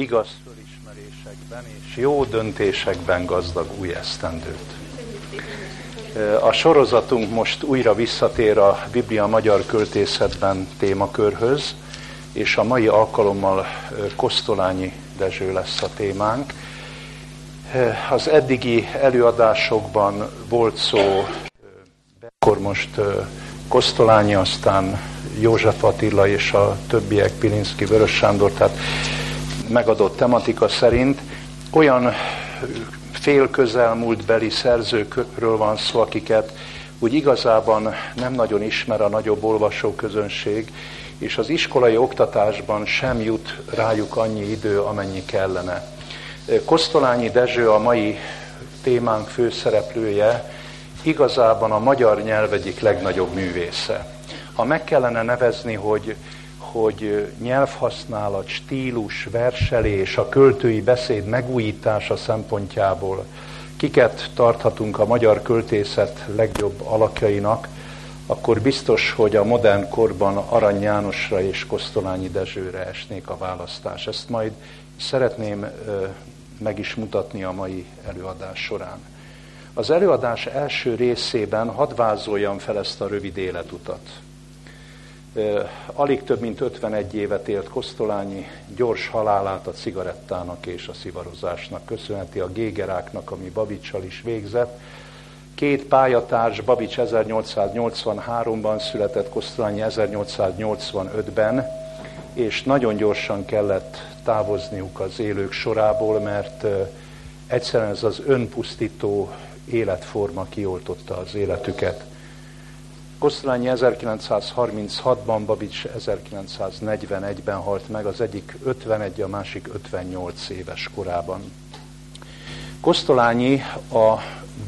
igaz fölismerésekben és jó döntésekben gazdag új esztendőt. A sorozatunk most újra visszatér a Biblia magyar költészetben témakörhöz, és a mai alkalommal Kosztolányi Dezső lesz a témánk. Az eddigi előadásokban volt szó, akkor most Kosztolányi, aztán József Attila és a többiek, Pilinszki, Vörös Sándor, tehát megadott tematika szerint olyan fél beli szerzőkről van szó, akiket úgy igazában nem nagyon ismer a nagyobb olvasóközönség, és az iskolai oktatásban sem jut rájuk annyi idő, amennyi kellene. Kosztolányi Dezső a mai témánk főszereplője, igazában a magyar nyelv egyik legnagyobb művésze. Ha meg kellene nevezni, hogy, hogy nyelvhasználat, stílus, verselés, a költői beszéd megújítása szempontjából kiket tarthatunk a magyar költészet legjobb alakjainak, akkor biztos, hogy a modern korban Arany Jánosra és Kosztolányi Dezsőre esnék a választás. Ezt majd szeretném meg is mutatni a mai előadás során. Az előadás első részében hadd vázoljam fel ezt a rövid életutat. Alig több mint 51 évet élt Kosztolányi, gyors halálát a cigarettának és a szivarozásnak köszönheti, a gégeráknak, ami Babicsal is végzett. Két pályatárs, Babics 1883-ban született, Kosztolányi 1885-ben, és nagyon gyorsan kellett távozniuk az élők sorából, mert egyszerűen ez az önpusztító életforma kioltotta az életüket. Kosztolányi 1936-ban, Babics 1941-ben halt meg, az egyik 51, a másik 58 éves korában. Kosztolányi a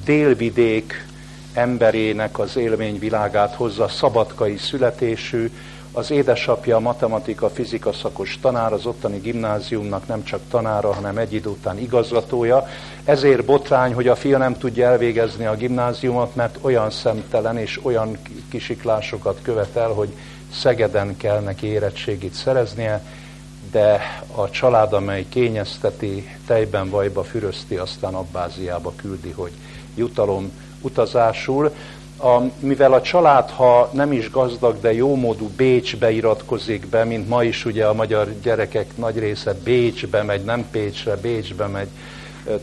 délvidék emberének az élményvilágát hozza, szabadkai születésű, az édesapja matematika, fizika szakos tanár, az ottani gimnáziumnak nem csak tanára, hanem egy idő után igazgatója. Ezért botrány, hogy a fia nem tudja elvégezni a gimnáziumot, mert olyan szemtelen és olyan kisiklásokat követel, hogy Szegeden kell neki érettségit szereznie, de a család, amely kényezteti, tejben vajba fürözti, aztán Abbáziába küldi, hogy jutalom utazásul a, mivel a család, ha nem is gazdag, de jómódú Bécsbe iratkozik be, mint ma is ugye a magyar gyerekek nagy része Bécsbe megy, nem Pécsre, Bécsbe megy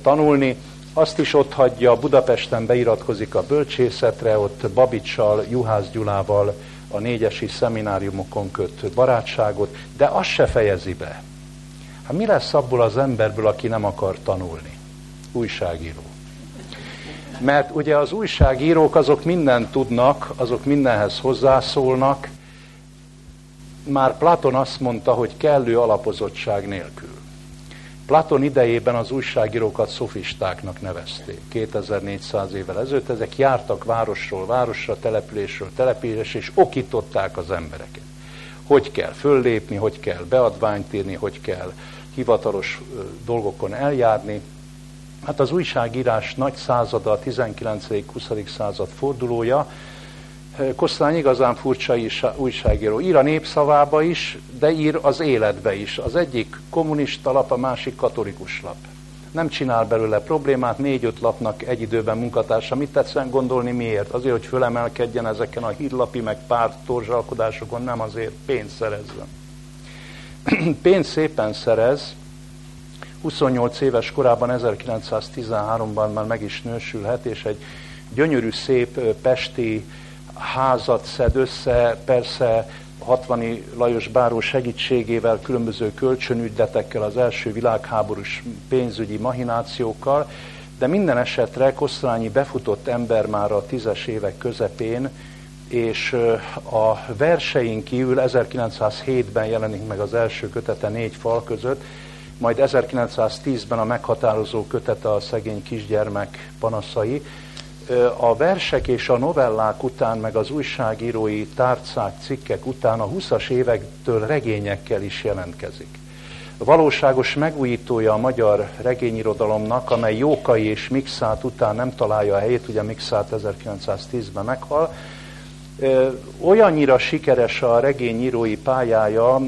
tanulni, azt is ott hagyja, Budapesten beiratkozik a bölcsészetre, ott Babicsal, Juhász Gyulával a négyesi szemináriumokon köt barátságot, de azt se fejezi be. Hát mi lesz abból az emberből, aki nem akar tanulni? Újságíró. Mert ugye az újságírók azok mindent tudnak, azok mindenhez hozzászólnak. Már Platon azt mondta, hogy kellő alapozottság nélkül. Platon idejében az újságírókat szofistáknak nevezték. 2400 évvel ezelőtt ezek jártak városról városra, településről településre, és okították az embereket. Hogy kell föllépni, hogy kell beadványt írni, hogy kell hivatalos dolgokon eljárni, Hát az újságírás nagy százada, a 19.-20. század fordulója, Kosztány igazán furcsa is, újságíró. Ír a népszavába is, de ír az életbe is. Az egyik kommunista lap, a másik katolikus lap. Nem csinál belőle problémát, négy-öt lapnak egy időben munkatársa. Mit tetszen gondolni miért? Azért, hogy fölemelkedjen ezeken a hírlapi, meg pár torzsalkodásokon, nem azért pénzt szerezzen. pénzt szépen szerez, 28 éves korában, 1913-ban már meg is nősülhet, és egy gyönyörű, szép pesti házat szed össze, persze 60 Lajos Báró segítségével, különböző kölcsönügyletekkel, az első világháborús pénzügyi mahinációkkal, de minden esetre Kosztolányi befutott ember már a tízes évek közepén, és a verseink kívül 1907-ben jelenik meg az első kötete négy fal között, majd 1910-ben a meghatározó kötete a szegény kisgyermek panaszai. A versek és a novellák után, meg az újságírói tárcák, cikkek után a 20-as évektől regényekkel is jelentkezik. A valóságos megújítója a magyar regényirodalomnak, amely Jókai és Mixát után nem találja a helyét, ugye Mixát 1910-ben meghal, olyannyira sikeres a regényírói pályája,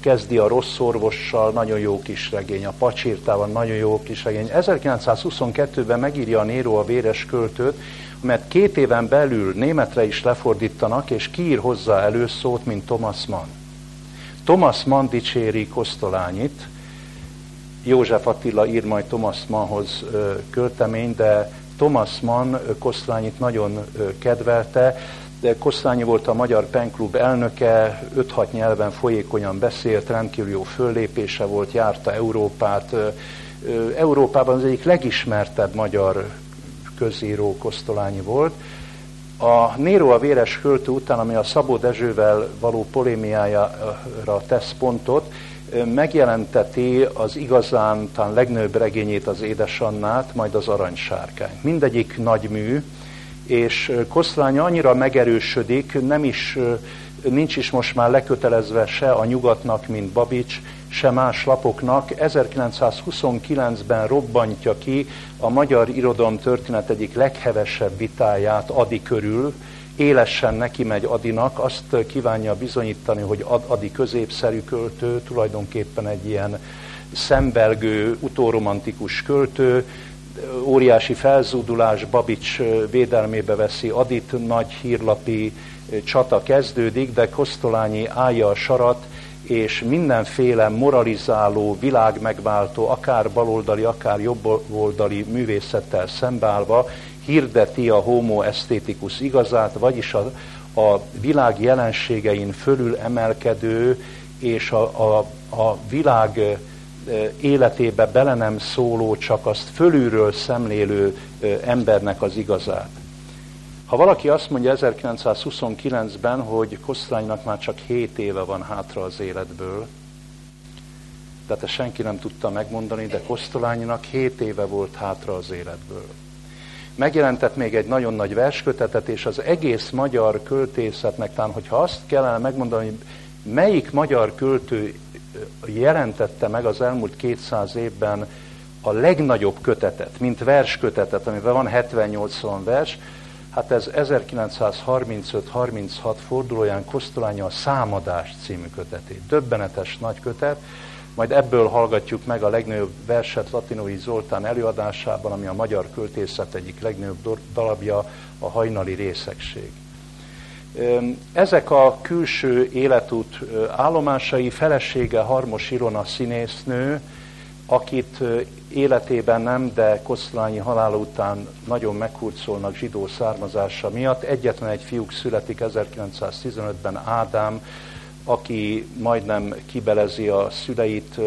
kezdi a rossz orvossal, nagyon jó kis regény, a pacsírtával nagyon jó kis regény. 1922-ben megírja a Néró a véres költőt, mert két éven belül németre is lefordítanak, és kiír hozzá előszót, mint Thomas Mann. Thomas Mann dicséri Kosztolányit, József Attila ír majd Thomas Mannhoz költemény, de Thomas Mann Kosztolányit nagyon kedvelte, de Kosztányi volt a Magyar Penklub elnöke, 5-6 nyelven folyékonyan beszélt, rendkívül jó föllépése volt, járta Európát. Európában az egyik legismertebb magyar közíró Kosztolányi volt. A Néró a véres költő után, ami a Szabó Dezsővel való polémiájára tesz pontot, megjelenteti az igazán talán legnőbb regényét, az Édesannát, majd az Aranysárkányt. Mindegyik nagy mű, és Koszlánya annyira megerősödik, nem is, nincs is most már lekötelezve se a nyugatnak, mint Babics, se más lapoknak. 1929-ben robbantja ki a magyar irodalom történet egyik leghevesebb vitáját Adi körül, élesen neki megy Adinak, azt kívánja bizonyítani, hogy Adi középszerű költő, tulajdonképpen egy ilyen szembelgő, utóromantikus költő, óriási felzúdulás Babics védelmébe veszi. Adit, nagy hírlapi csata kezdődik, de Kosztolányi állja a sarat, és mindenféle moralizáló, világmegváltó, akár baloldali, akár jobboldali művészettel szembeállva hirdeti a homo esztétikus igazát, vagyis a, a világ jelenségein fölül emelkedő és a, a, a világ életébe bele nem szóló, csak azt fölülről szemlélő embernek az igazát. Ha valaki azt mondja 1929-ben, hogy Kosztránynak már csak 7 éve van hátra az életből, tehát ezt senki nem tudta megmondani, de Kosztolányinak 7 éve volt hátra az életből. Megjelentett még egy nagyon nagy verskötetet, és az egész magyar költészetnek, talán hogyha azt kellene megmondani, hogy melyik magyar költő jelentette meg az elmúlt 200 évben a legnagyobb kötetet, mint verskötetet, amiben van 70-80 vers, hát ez 1935-36 fordulóján Kosztolánya a Számadás című kötetét. Döbbenetes nagy kötet, majd ebből hallgatjuk meg a legnagyobb verset Latinói Zoltán előadásában, ami a magyar költészet egyik legnagyobb darabja, a hajnali részegség. Ezek a külső életút állomásai felesége Harmos Irona színésznő, akit életében nem, de Kosztolányi halála után nagyon meghurcolnak zsidó származása miatt. Egyetlen egy fiúk születik 1915-ben Ádám, aki majdnem kibelezi a szüleit,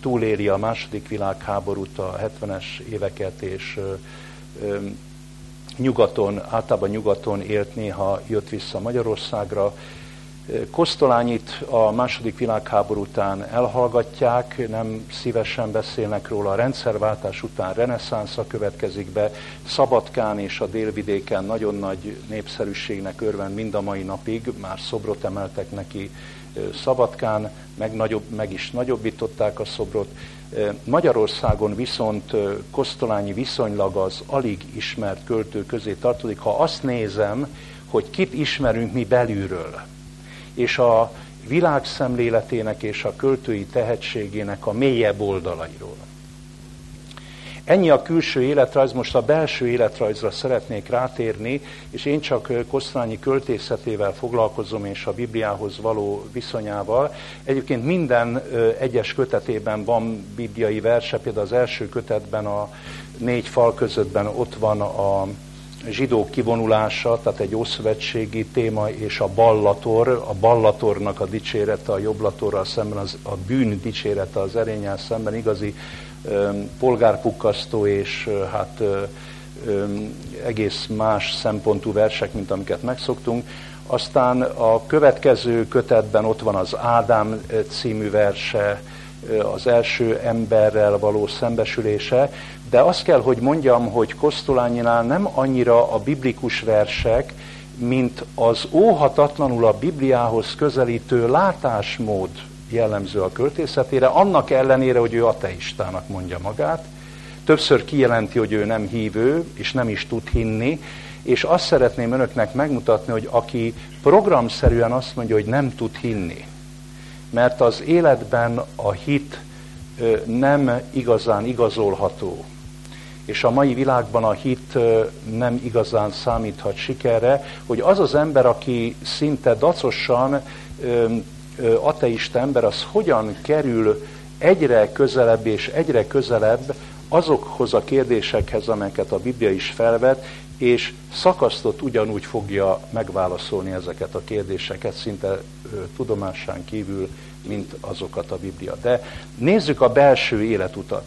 túléli a második világháborút, a 70-es éveket, és nyugaton, általában nyugaton élt, néha jött vissza Magyarországra. Kosztolányit a második világháború után elhallgatják, nem szívesen beszélnek róla. A rendszerváltás után reneszánsza következik be. Szabadkán és a délvidéken nagyon nagy népszerűségnek örvend mind a mai napig. Már szobrot emeltek neki Szabadkán, meg, nagyobb, meg is nagyobbították a szobrot. Magyarországon viszont Kosztolányi viszonylag az alig ismert költő közé tartozik. Ha azt nézem, hogy kit ismerünk mi belülről, és a világszemléletének és a költői tehetségének a mélyebb oldalairól. Ennyi a külső életrajz, most a belső életrajzra szeretnék rátérni, és én csak Kosztolányi költészetével foglalkozom, és a Bibliához való viszonyával. Egyébként minden egyes kötetében van bibliai verse, például az első kötetben a négy fal közöttben ott van a zsidók kivonulása, tehát egy ószövetségi téma, és a ballator, a ballatornak a dicsérete, a jobblatorral szemben, az, a bűn dicsérete az erényel szemben, igazi polgárpukkasztó és hát egész más szempontú versek, mint amiket megszoktunk. Aztán a következő kötetben ott van az Ádám című verse, az első emberrel való szembesülése, de azt kell, hogy mondjam, hogy Kosztolányinál nem annyira a biblikus versek, mint az óhatatlanul a Bibliához közelítő látásmód jellemző a költészetére, annak ellenére, hogy ő ateistának mondja magát, többször kijelenti, hogy ő nem hívő, és nem is tud hinni, és azt szeretném önöknek megmutatni, hogy aki programszerűen azt mondja, hogy nem tud hinni, mert az életben a hit nem igazán igazolható. És a mai világban a hit nem igazán számíthat sikerre, hogy az az ember, aki szinte dacosan ateista ember, az hogyan kerül egyre közelebb és egyre közelebb azokhoz a kérdésekhez, amelyeket a Biblia is felvet, és szakasztott ugyanúgy fogja megválaszolni ezeket a kérdéseket, szinte tudomásán kívül, mint azokat a Biblia. De nézzük a belső életutat.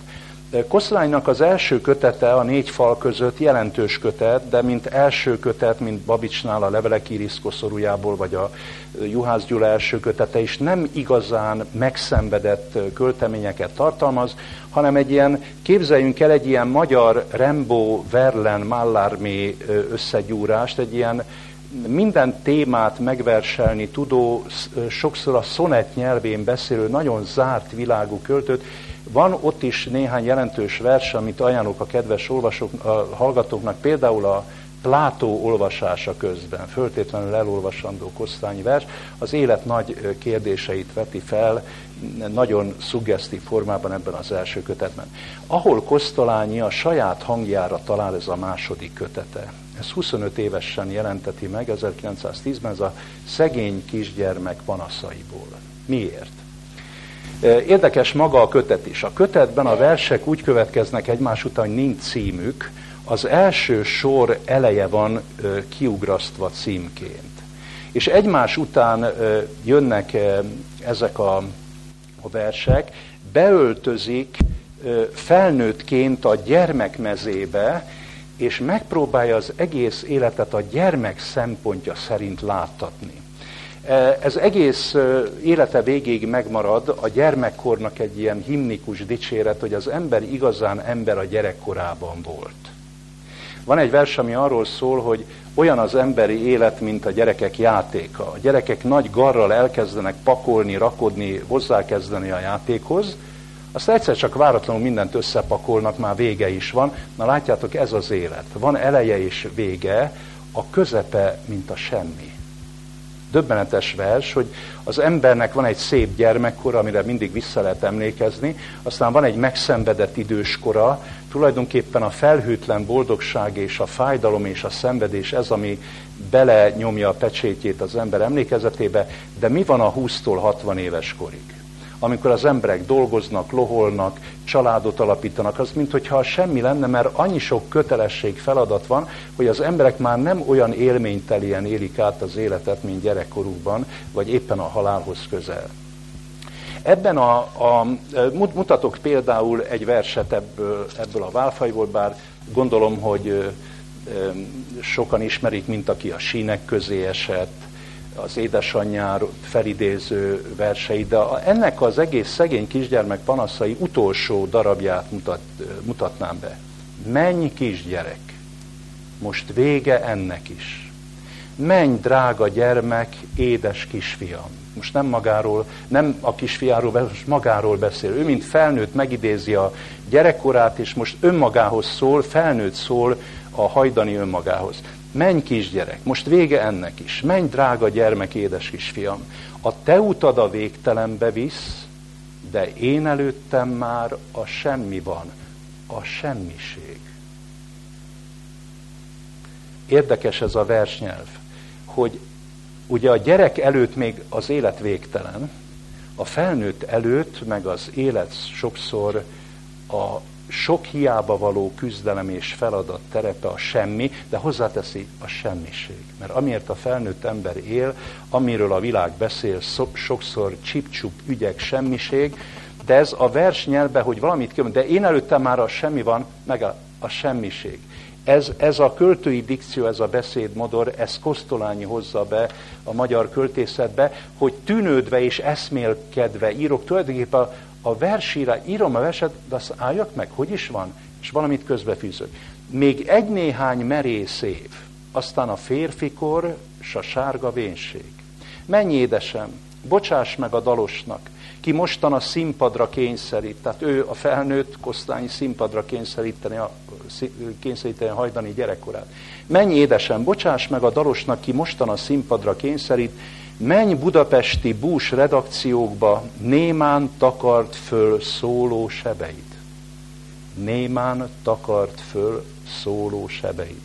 Koszlánynak az első kötete a négy fal között jelentős kötet, de mint első kötet, mint Babicsnál a levelek iriszkoszorújából, vagy a Juhász Gyula első kötete is nem igazán megszenvedett költeményeket tartalmaz, hanem egy ilyen, képzeljünk el egy ilyen magyar Rembo, Verlen, Mallarmé összegyúrást, egy ilyen minden témát megverselni tudó, sokszor a szonet nyelvén beszélő, nagyon zárt világú költőt, van ott is néhány jelentős vers, amit ajánlok a kedves olvasók, a hallgatóknak, például a Plátó olvasása közben, föltétlenül elolvasandó kosztányi vers, az élet nagy kérdéseit veti fel, nagyon szuggesztív formában ebben az első kötetben. Ahol Kosztolányi a saját hangjára talál ez a második kötete. Ez 25 évesen jelenteti meg, 1910-ben, ez a szegény kisgyermek panaszaiból. Miért? Érdekes maga a kötet is. A kötetben a versek úgy következnek egymás után, hogy nincs címük. Az első sor eleje van kiugrasztva címként. És egymás után jönnek ezek a, a versek, beöltözik felnőttként a gyermekmezébe, és megpróbálja az egész életet a gyermek szempontja szerint láttatni. Ez egész élete végéig megmarad a gyermekkornak egy ilyen himnikus dicséret, hogy az ember igazán ember a gyerekkorában volt. Van egy vers, ami arról szól, hogy olyan az emberi élet, mint a gyerekek játéka. A gyerekek nagy garral elkezdenek pakolni, rakodni, hozzákezdeni a játékhoz, azt egyszer csak váratlanul mindent összepakolnak, már vége is van. Na látjátok, ez az élet. Van eleje és vége, a közepe, mint a semmi döbbenetes vers, hogy az embernek van egy szép gyermekkora, amire mindig vissza lehet emlékezni, aztán van egy megszenvedett időskora, tulajdonképpen a felhőtlen boldogság és a fájdalom és a szenvedés ez, ami bele nyomja a pecsétjét az ember emlékezetébe, de mi van a 20-tól 60 éves korig? Amikor az emberek dolgoznak, loholnak, családot alapítanak, az mintha semmi lenne, mert annyi sok kötelesség, feladat van, hogy az emberek már nem olyan élménytelien élik át az életet, mint gyerekkorukban, vagy éppen a halálhoz közel. Ebben a, a, mutatok például egy verset ebből, ebből a válfajból, bár gondolom, hogy sokan ismerik, mint aki a sínek közé esett, az édesanyjár felidéző versei, de ennek az egész szegény kisgyermek panaszai utolsó darabját mutat, mutatnám be. Menj kisgyerek, most vége ennek is. Menj, drága gyermek, édes kisfiam. Most nem magáról, nem a kisfiáról, most magáról beszél. Ő, mint felnőtt, megidézi a gyerekkorát, és most önmagához szól, felnőtt szól a hajdani önmagához. Menj kisgyerek, most vége ennek is. Menj drága gyermek, édes kisfiam. A te utad a végtelenbe visz, de én előttem már a semmi van, a semmiség. Érdekes ez a versnyelv, hogy ugye a gyerek előtt még az élet végtelen, a felnőtt előtt meg az élet sokszor a sok hiába való küzdelem és feladat terepe a semmi, de hozzáteszi a semmiség. Mert amiért a felnőtt ember él, amiről a világ beszél, sokszor csipcsup ügyek, semmiség, de ez a vers nyelve, hogy valamit kell, de én előttem már a semmi van, meg a, a semmiség. Ez, ez a költői dikció, ez a beszédmodor, ez Kosztolányi hozza be a magyar költészetbe, hogy tűnődve és eszmélkedve írok tulajdonképpen a, versére írom a verset, de azt álljak meg, hogy is van, és valamit közbefűzök. Még egy néhány merész év, aztán a férfikor, s a sárga vénség. Menj édesem, bocsáss meg a dalosnak, ki mostan a színpadra kényszerít, tehát ő a felnőtt kosztányi színpadra kényszeríteni a, kényszeríteni a hajdani gyerekkorát. Menj édesem, bocsáss meg a dalosnak, ki mostan a színpadra kényszerít, menj budapesti bús redakciókba, némán takart föl szóló sebeid. Némán takart föl szóló sebeid.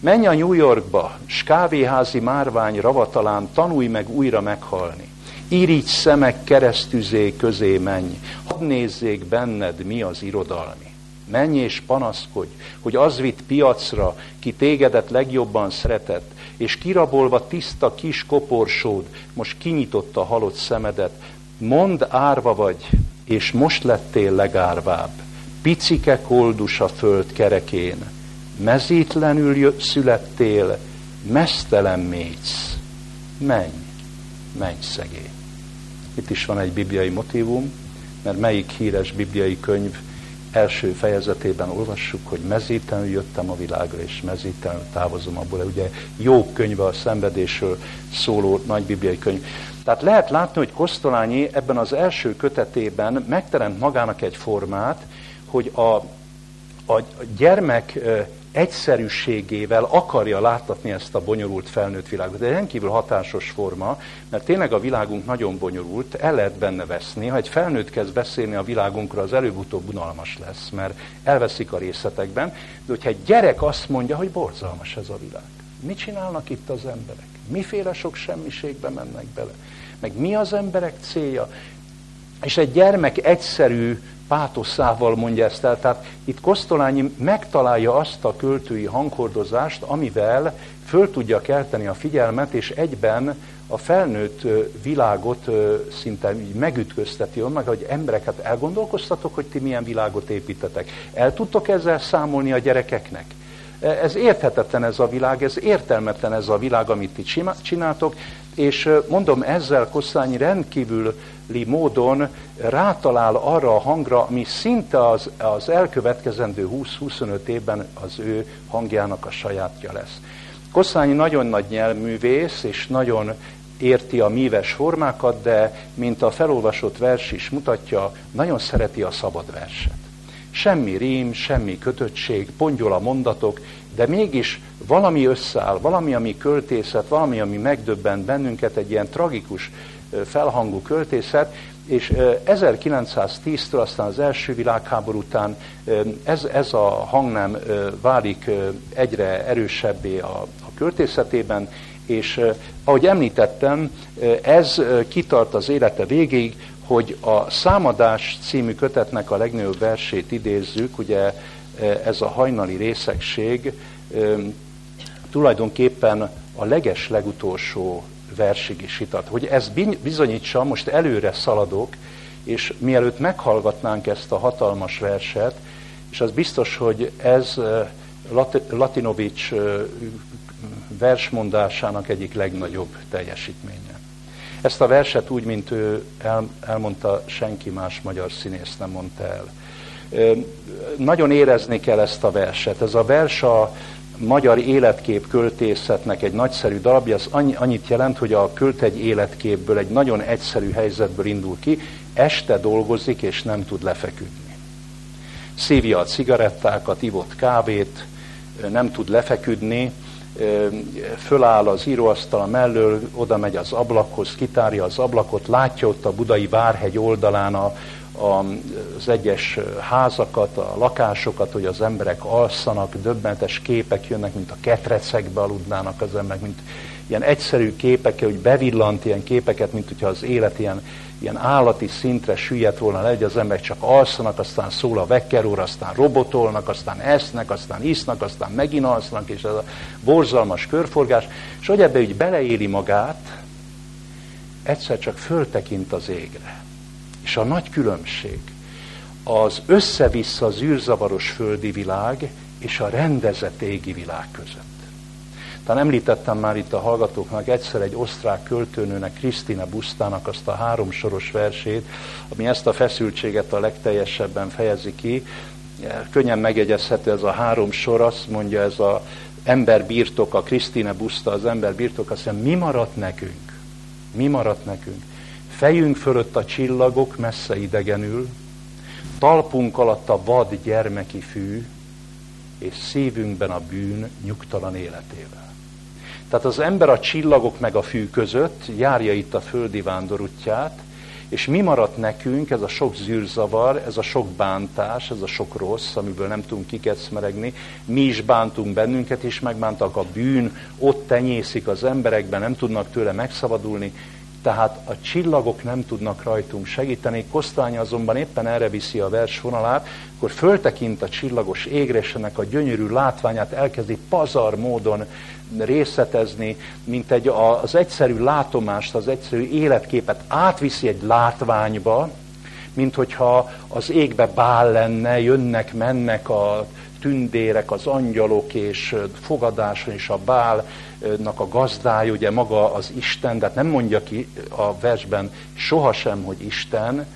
Menj a New Yorkba, s kávéházi márvány ravatalán tanulj meg újra meghalni. Irigy szemek keresztüzé közé menj, hadd nézzék benned, mi az irodalmi. Menj és panaszkodj, hogy az vitt piacra, ki tégedet legjobban szeretett, és kirabolva tiszta kis koporsód, most kinyitotta halott szemedet. Mond árva vagy, és most lettél legárvább. Picike koldus a föld kerekén, mezítlenül születtél, mesztelen mész. Menj, menj szegény. Itt is van egy bibliai motivum, mert melyik híres bibliai könyv első fejezetében olvassuk, hogy mezítenül jöttem a világra, és mezítenül távozom abból. Ugye jó könyve a szenvedésről szóló nagy bibliai könyv. Tehát lehet látni, hogy Kosztolányi ebben az első kötetében megteremt magának egy formát, hogy a, a gyermek egyszerűségével akarja láttatni ezt a bonyolult felnőtt világot. De rendkívül hatásos forma, mert tényleg a világunk nagyon bonyolult, el lehet benne veszni. Ha egy felnőtt kezd beszélni a világunkra, az előbb-utóbb unalmas lesz, mert elveszik a részletekben. De hogyha egy gyerek azt mondja, hogy borzalmas ez a világ. Mit csinálnak itt az emberek? Miféle sok semmiségbe mennek bele? Meg mi az emberek célja? És egy gyermek egyszerű pátoszával mondja ezt el. Tehát itt Kosztolányi megtalálja azt a költői hanghordozást, amivel föl tudja kelteni a figyelmet, és egyben a felnőtt világot szinte megütközteti meg, hogy embereket elgondolkoztatok, hogy ti milyen világot építetek. El tudtok ezzel számolni a gyerekeknek? E, ez érthetetlen ez a világ, ez értelmetlen ez a világ, amit ti csináltok, és mondom, ezzel Kosztányi rendkívüli módon rátalál arra a hangra, ami szinte az, az elkövetkezendő 20-25 évben az ő hangjának a sajátja lesz. Kosztányi nagyon nagy nyelvművész, és nagyon érti a míves formákat, de mint a felolvasott vers is mutatja, nagyon szereti a szabad verset. Semmi rím, semmi kötöttség, pongyol a mondatok, de mégis valami összeáll, valami, ami költészet, valami, ami megdöbbent bennünket, egy ilyen tragikus felhangú költészet, és 1910-től aztán az első világháború után ez, ez a hangnám válik egyre erősebbé a, a költészetében, és ahogy említettem, ez kitart az élete végéig, hogy a Számadás című kötetnek a legnagyobb versét idézzük, ugye ez a hajnali részegség tulajdonképpen a leges legutolsó versig is itat. Hogy ez bizonyítsa, most előre szaladok, és mielőtt meghallgatnánk ezt a hatalmas verset, és az biztos, hogy ez Latinovics versmondásának egyik legnagyobb teljesítménye. Ezt a verset úgy, mint ő elmondta, senki más magyar színész nem mondta el. Nagyon érezni kell ezt a verset. Ez a vers a magyar életkép költészetnek egy nagyszerű darabja, az annyit jelent, hogy a költ egy életképből, egy nagyon egyszerű helyzetből indul ki, este dolgozik és nem tud lefeküdni. Szívja a cigarettákat, ivott kávét, nem tud lefeküdni, föláll az íróasztala mellől, oda megy az ablakhoz, kitárja az ablakot, látja ott a budai Várhegy oldalán a, az egyes házakat, a lakásokat, hogy az emberek alszanak, döbbentes képek jönnek, mint a ketrecekbe aludnának az emberek, mint ilyen egyszerű képek, hogy bevillant ilyen képeket, mint hogyha az élet ilyen, ilyen állati szintre süllyedt volna le, hogy az emberek csak alszanak, aztán szól a vekkerúr, aztán robotolnak, aztán esznek, aztán isznak, aztán megint alszanak, és ez a borzalmas körforgás, és hogy ebbe úgy beleéli magát, egyszer csak föltekint az égre és a nagy különbség az össze-vissza zűrzavaros földi világ és a rendezett égi világ között. Talán említettem már itt a hallgatóknak egyszer egy osztrák költőnőnek, Krisztina Busztának azt a három soros versét, ami ezt a feszültséget a legteljesebben fejezi ki. Könnyen megjegyezhető ez a három sor, azt mondja ez a ember birtok, a Krisztina Buszta, az ember birtok, azt mondja, mi maradt nekünk? Mi maradt nekünk? Fejünk fölött a csillagok messze idegenül, talpunk alatt a vad gyermeki fű, és szívünkben a bűn nyugtalan életével. Tehát az ember a csillagok meg a fű között járja itt a földi vándorútját, és mi maradt nekünk, ez a sok zűrzavar, ez a sok bántás, ez a sok rossz, amiből nem tudunk kikecmeregni, mi is bántunk bennünket, és megbántak a bűn, ott tenyészik az emberekben, nem tudnak tőle megszabadulni, tehát a csillagok nem tudnak rajtunk segíteni. Kosztány azonban éppen erre viszi a versvonalát, akkor föltekint a csillagos égre, és a gyönyörű látványát elkezdi pazar módon részletezni, mint egy, az egyszerű látomást, az egyszerű életképet átviszi egy látványba, mint hogyha az égbe bál lenne, jönnek, mennek a tündérek, az angyalok, és fogadáson is a bálnak a gazdája, ugye maga az Isten, de hát nem mondja ki a versben sohasem, hogy Isten,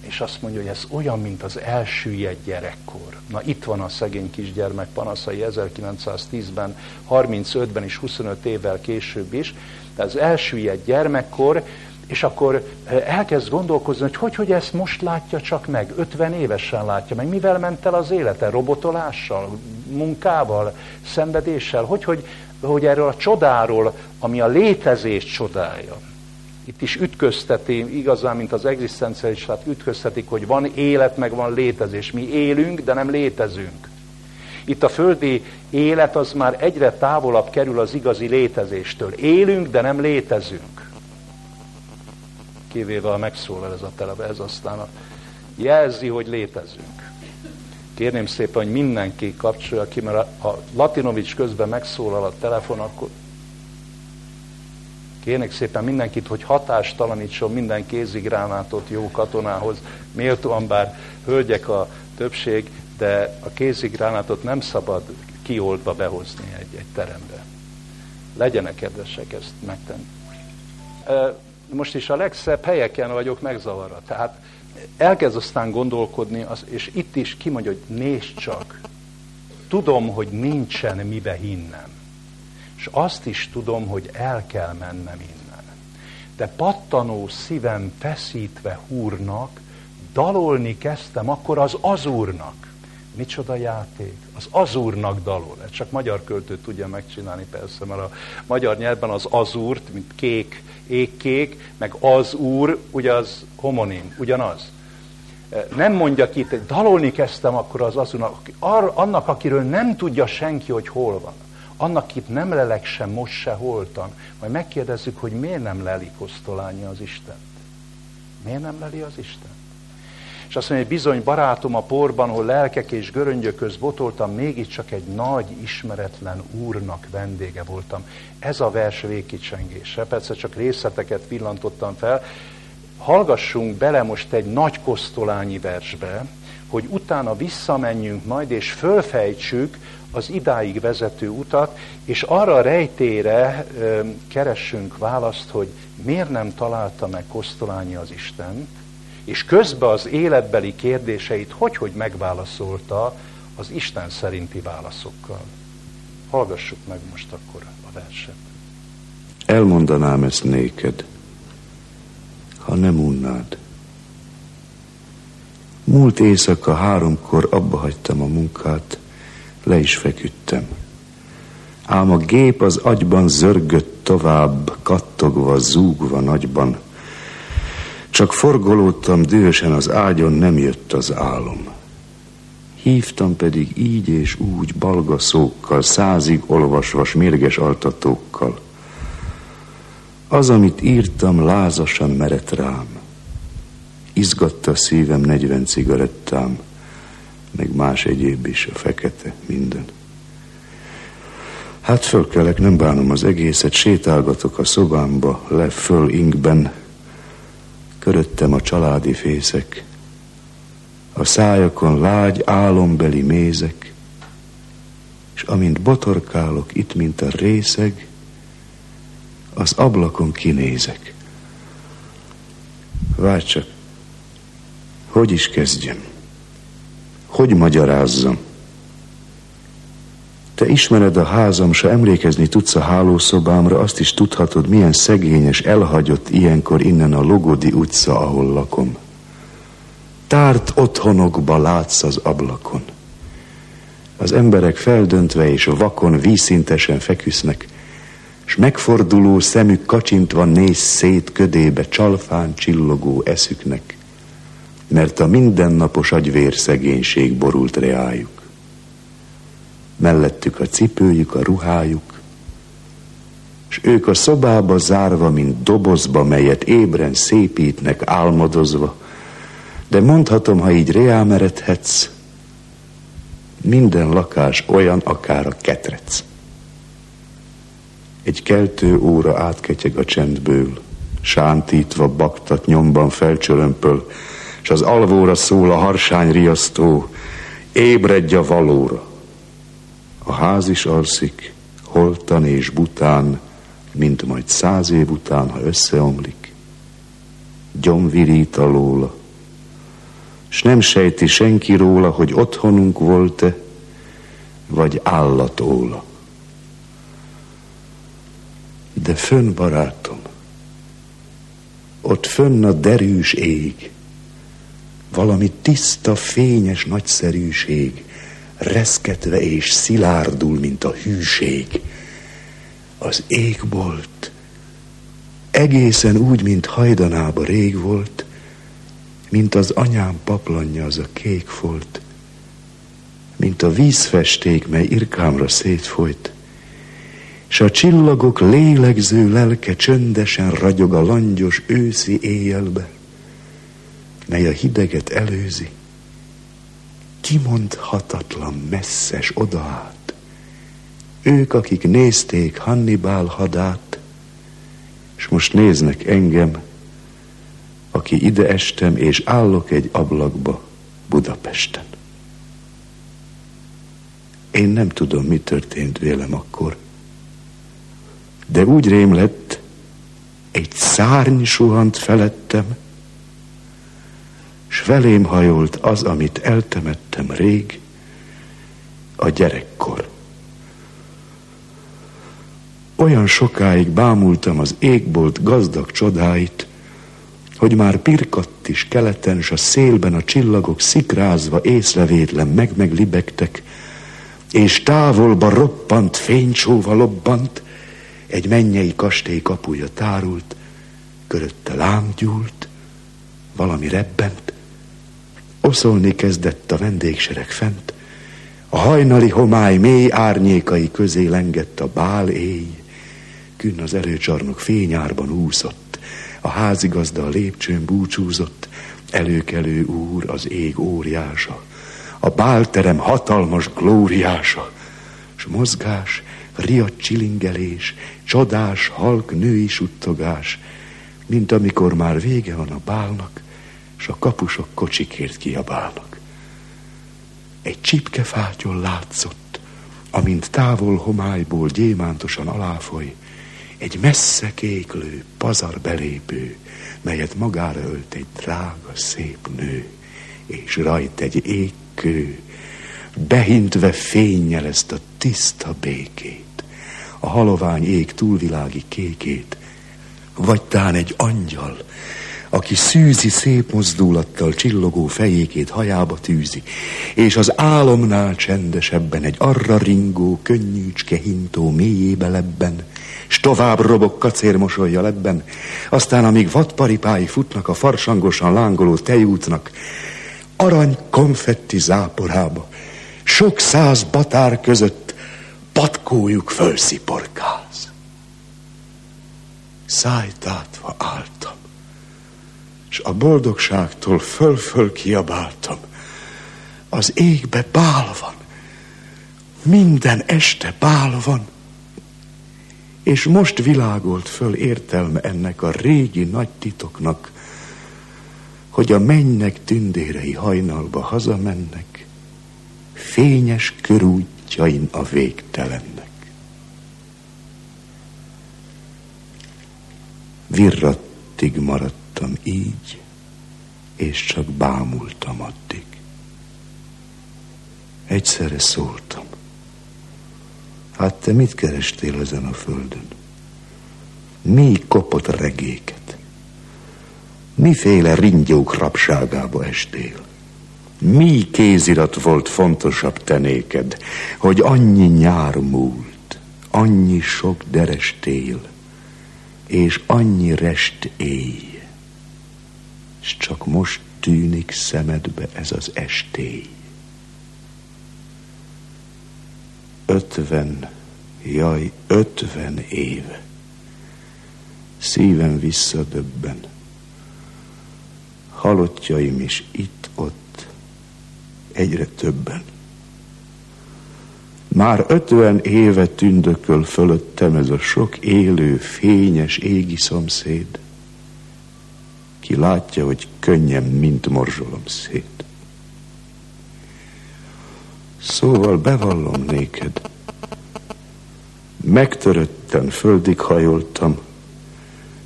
és azt mondja, hogy ez olyan, mint az elsüllyedt gyerekkor. Na itt van a szegény kisgyermek panaszai 1910-ben, 35-ben és 25 évvel később is, de az elsüllyedt gyermekkor, és akkor eh, elkezd gondolkozni, hogy hogy, hogy ezt most látja csak meg, 50 évesen látja meg, mivel ment el az élete, robotolással, munkával, szenvedéssel, hogy, hogy, hogy erről a csodáról, ami a létezés csodája, itt is ütközteti, igazán, mint az egzisztencialistát ütköztetik, hogy van élet, meg van létezés. Mi élünk, de nem létezünk. Itt a földi élet az már egyre távolabb kerül az igazi létezéstől. Élünk, de nem létezünk. Kivéve a megszólal ez a telebe, ez aztán a jelzi, hogy létezünk. Kérném szépen, hogy mindenki kapcsolja ki, mert ha Latinovics közben megszólal a telefon, akkor Kérnek szépen mindenkit, hogy hatástalanítson minden kézigránátot jó katonához. Méltóan bár hölgyek a többség, de a kézigránátot nem szabad kioldva behozni egy, egy terembe. Legyenek kedvesek ezt megtenni. Most is a legszebb helyeken vagyok megzavarva. Tehát elkezd aztán gondolkodni, és itt is kimondja, hogy nézd csak. Tudom, hogy nincsen mibe hinnem és azt is tudom, hogy el kell mennem innen. De pattanó szívem feszítve húrnak, dalolni kezdtem akkor az azúrnak. Micsoda játék? Az azúrnak dalol. Ez csak magyar költő tudja megcsinálni persze, mert a magyar nyelvben az azúrt, mint kék, égkék, meg az úr, ugye az homonim, ugyanaz. Nem mondja ki, dalolni kezdtem akkor az azúrnak, annak, akiről nem tudja senki, hogy hol van annak itt nem lelek sem most se holtan. Majd megkérdezzük, hogy miért nem leli Kosztolányi az Istent. Miért nem leli az Isten? És azt mondja, hogy bizony barátom a porban, ahol lelkek és göröngyök köz botoltam, mégiscsak egy nagy, ismeretlen úrnak vendége voltam. Ez a vers végkicsengése. Persze csak részleteket villantottam fel. Hallgassunk bele most egy nagy kosztolányi versbe, hogy utána visszamenjünk majd, és fölfejtsük az idáig vezető utat, és arra a rejtére keressünk választ, hogy miért nem találta meg Kosztolányi az Isten, és közben az életbeli kérdéseit hogy-hogy megválaszolta az Isten szerinti válaszokkal. Hallgassuk meg most akkor a verset. Elmondanám ezt néked, ha nem unnád. Múlt éjszaka háromkor abba hagytam a munkát, le is feküdtem. Ám a gép az agyban zörgött tovább, kattogva, zúgva nagyban. Csak forgolódtam dühösen az ágyon, nem jött az álom. Hívtam pedig így és úgy balgaszókkal, százig olvasva mérges altatókkal. Az, amit írtam, lázasan merett rám. Izgatta szívem negyven cigarettám, meg más egyéb is, a fekete, minden. Hát fölkelek, nem bánom az egészet, sétálgatok a szobámba, le föl inkben, köröttem a családi fészek, a szájakon lágy álombeli mézek, és amint botorkálok itt, mint a részeg, az ablakon kinézek. Várj csak, hogy is kezdjem? Hogy magyarázzam? Te ismered a házam, se emlékezni tudsz a hálószobámra, azt is tudhatod, milyen szegényes, elhagyott ilyenkor innen a Logodi utca, ahol lakom. Tárt otthonokba látsz az ablakon. Az emberek feldöntve és vakon vízszintesen feküsznek, s megforduló szemük kacsintva néz szét ködébe csalfán csillogó eszüknek, mert a mindennapos agyvér szegénység borult reájuk. Mellettük a cipőjük, a ruhájuk, s ők a szobába zárva, mint dobozba, melyet ébren szépítnek álmodozva, de mondhatom, ha így reámeredhetsz, minden lakás olyan, akár a ketrec. Egy keltő óra átketyeg a csendből, sántítva baktat nyomban felcsörömpöl, és az alvóra szól a harsány riasztó, ébredj a valóra. A ház is alszik, holtan és bután, mint majd száz év után, ha összeomlik. Gyomvirít alóla, s nem sejti senki róla, hogy otthonunk volt-e, vagy állatóla. De fönn, barátom, ott fönn a derűs ég, valami tiszta, fényes nagyszerűség, reszketve és szilárdul, mint a hűség. Az égbolt egészen úgy, mint hajdanába rég volt, mint az anyám paplanja az a kék folt, mint a vízfesték, mely irkámra szétfolyt, s a csillagok lélegző lelke csöndesen ragyog a langyos őszi éjjelbe, mely a hideget előzi, kimondhatatlan messzes odaát. Ők, akik nézték Hannibal hadát, és most néznek engem, aki ide estem, és állok egy ablakba Budapesten. Én nem tudom, mi történt vélem akkor, de úgy rém lett, egy szárny suhant felettem, s velém hajolt az, amit eltemettem rég, a gyerekkor. Olyan sokáig bámultam az égbolt gazdag csodáit, hogy már pirkadt is keleten, s a szélben a csillagok szikrázva észrevétlen meg-meglibegtek, és távolba roppant, fénycsóva lobbant, egy mennyei kastély kapuja tárult, körötte gyúlt, valami rebbent, oszolni kezdett a vendégsereg fent, a hajnali homály mély árnyékai közé lengett a bál éj, künn az előcsarnok fényárban úszott, a házigazda a lépcsőn búcsúzott, előkelő úr az ég óriása, a bálterem hatalmas glóriása, s mozgás, riadt csilingelés, csodás, halk női suttogás, mint amikor már vége van a bálnak, s a kapusok kocsikért kiabálnak. Egy csipkefátyol látszott, amint távol homályból gyémántosan aláfoly, egy messze kéklő, pazar belépő, melyet magára ölt egy drága, szép nő, és rajt egy égkő, behintve fényjel ezt a tiszta békét, a halovány ég túlvilági kékét, vagy tán egy angyal, aki szűzi szép mozdulattal csillogó fejékét hajába tűzi, és az álomnál csendesebben egy arra ringó, könnyűcske hintó mélyébe lebben, s tovább robog kacérmosolja lebben, aztán amíg vadparipái futnak a farsangosan lángoló tejútnak, arany konfetti záporába, sok száz batár között patkójuk fölsziporkáz. Szájtátva álltam, és a boldogságtól föl-föl kiabáltam. Az égbe bál van, minden este bál van, és most világolt föl értelme ennek a régi nagy titoknak, hogy a mennynek tündérei hajnalba hazamennek, fényes körútjain a végtelennek. Virrattig maradtam így, és csak bámultam addig. Egyszerre szóltam. Hát te mit kerestél ezen a földön? Mi kopott regéket? Miféle ringyók rapságába estél? Mi kézirat volt fontosabb tenéked, hogy annyi nyár múlt, annyi sok derestél, és annyi rest éj, és csak most tűnik szemedbe ez az estély. Ötven, jaj, ötven éve. Szívem visszadöbben. Halottjaim is itt-ott, egyre többen. Már ötven éve tündököl fölöttem ez a sok élő, fényes égi szomszéd, ki látja, hogy könnyen, mint morzsolom szét. Szóval bevallom néked, megtörötten földig hajoltam,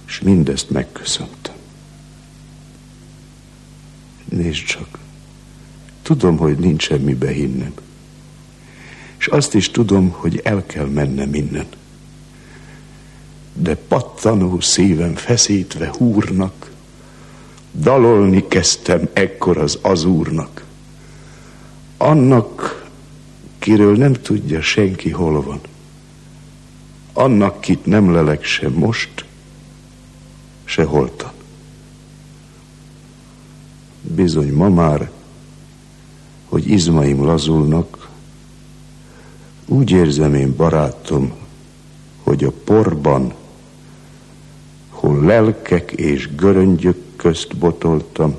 és mindezt megköszöntem. Nézd csak, tudom, hogy nincs semmibe hinnem és azt is tudom, hogy el kell mennem innen. De pattanó szívem feszítve húrnak, dalolni kezdtem ekkor az azúrnak. Annak, kiről nem tudja senki hol van. Annak, kit nem lelek se most, se holtan. Bizony ma már, hogy izmaim lazulnak, úgy érzem én, barátom, hogy a porban, hol lelkek és göröngyök közt botoltam,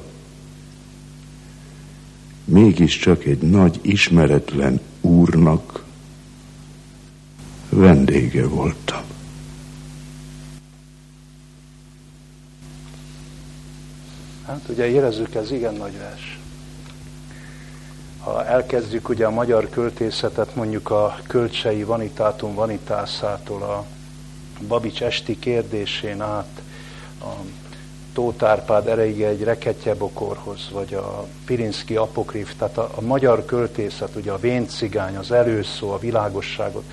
mégiscsak egy nagy ismeretlen úrnak vendége voltam. Hát ugye érezzük, ez igen nagy vers ha elkezdjük ugye a magyar költészetet mondjuk a Kölcsei Vanitátum Vanitásától a Babics esti kérdésén át, a Tóth Árpád ereige egy reketyebokorhoz, vagy a Pirinszki apokrif, tehát a, a magyar költészet, ugye a véncigány, az előszó, a világosságot.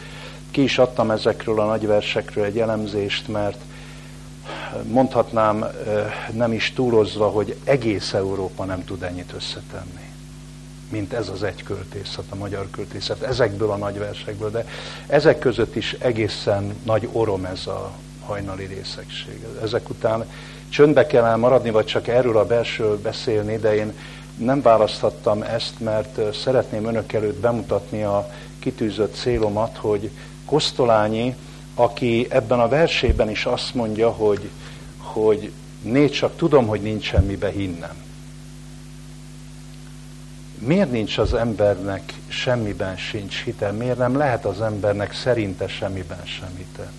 Ki is adtam ezekről a nagyversekről egy elemzést, mert mondhatnám nem is túlozva, hogy egész Európa nem tud ennyit összetenni mint ez az egy költészet, a magyar költészet, ezekből a nagy versekből, de ezek között is egészen nagy orom ez a hajnali részegség. Ezek után csöndbe kell maradni, vagy csak erről a belső beszélni, de én nem választhattam ezt, mert szeretném önök előtt bemutatni a kitűzött célomat, hogy Kosztolányi, aki ebben a versében is azt mondja, hogy, hogy négy csak tudom, hogy nincs semmibe hinnem miért nincs az embernek semmiben sincs hite? Miért nem lehet az embernek szerinte semmiben sem hite?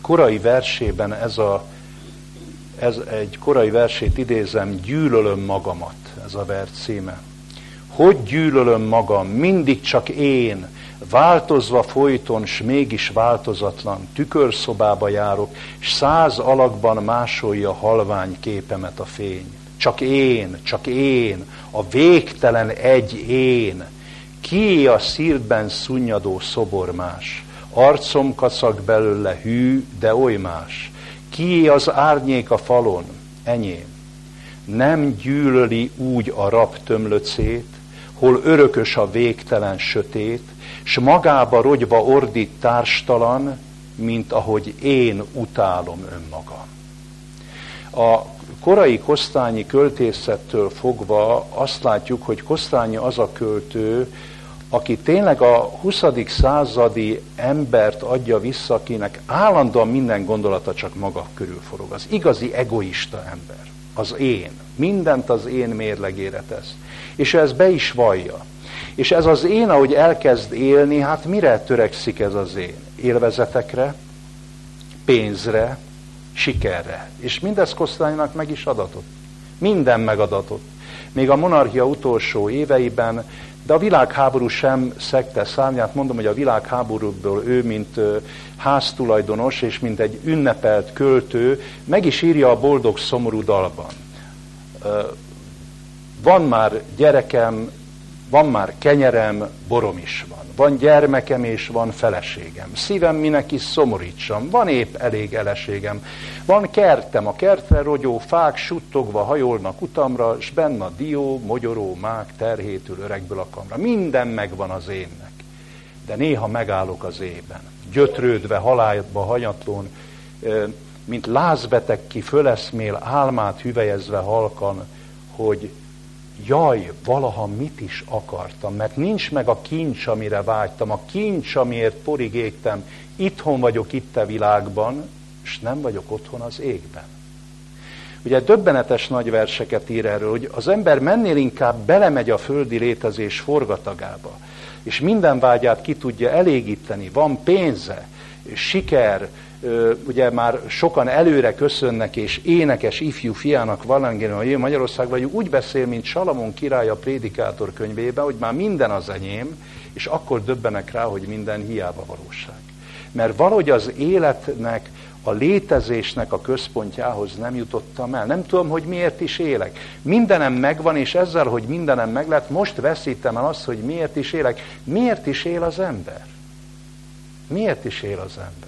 Korai versében ez a ez egy korai versét idézem, gyűlölöm magamat, ez a vers címe. Hogy gyűlölöm magam, mindig csak én, változva folyton, s mégis változatlan, tükörszobába járok, s száz alakban másolja halvány képemet a fény. Csak én, csak én, a végtelen egy én. Ki a szívben szunnyadó szobormás? Arcom kacag belőle hű, de oly más. Ki az árnyék a falon? Enyém. Nem gyűlöli úgy a rab tömlöcét, hol örökös a végtelen sötét, s magába rogyva ordít társtalan, mint ahogy én utálom önmagam. A korai kosztányi költészettől fogva azt látjuk, hogy Kosztányi az a költő, aki tényleg a 20. századi embert adja vissza, akinek állandóan minden gondolata csak maga körül forog. Az igazi egoista ember, az én. Mindent az én mérlegére tesz. És ez be is vallja. És ez az én, ahogy elkezd élni, hát mire törekszik ez az én? Élvezetekre, pénzre, sikerre. És mindez Kosztánynak meg is adatott. Minden megadatott. Még a monarchia utolsó éveiben, de a világháború sem szekte szárnyát. Mondom, hogy a világháborúból ő, mint háztulajdonos és mint egy ünnepelt költő, meg is írja a boldog szomorú dalban. Van már gyerekem, van már kenyerem, borom is van. Van gyermekem és van feleségem. Szívem minek is szomorítsam. Van épp elég eleségem. Van kertem, a kertre rogyó fák suttogva hajolnak utamra, s benne a dió, mogyoró, mák terhétül öregből a kamra. Minden megvan az énnek. De néha megállok az ében. gyötrődve, halálba hanyatlón, mint lázbeteg ki föleszmél, álmát hüvelyezve halkan, hogy jaj, valaha mit is akartam, mert nincs meg a kincs, amire vágytam, a kincs, amiért porig égtem, itthon vagyok itt a világban, és nem vagyok otthon az égben. Ugye döbbenetes nagy verseket ír erről, hogy az ember mennél inkább belemegy a földi létezés forgatagába, és minden vágyát ki tudja elégíteni, van pénze, siker, ugye már sokan előre köszönnek, és énekes ifjú fiának valangén, hogy én Magyarországban vagyok, úgy beszél, mint Salamon király a prédikátor könyvében, hogy már minden az enyém, és akkor döbbenek rá, hogy minden hiába valóság. Mert valahogy az életnek, a létezésnek a központjához nem jutottam el. Nem tudom, hogy miért is élek. Mindenem megvan, és ezzel, hogy mindenem meg lett, most veszítem el azt, hogy miért is élek. Miért is él az ember? Miért is él az ember?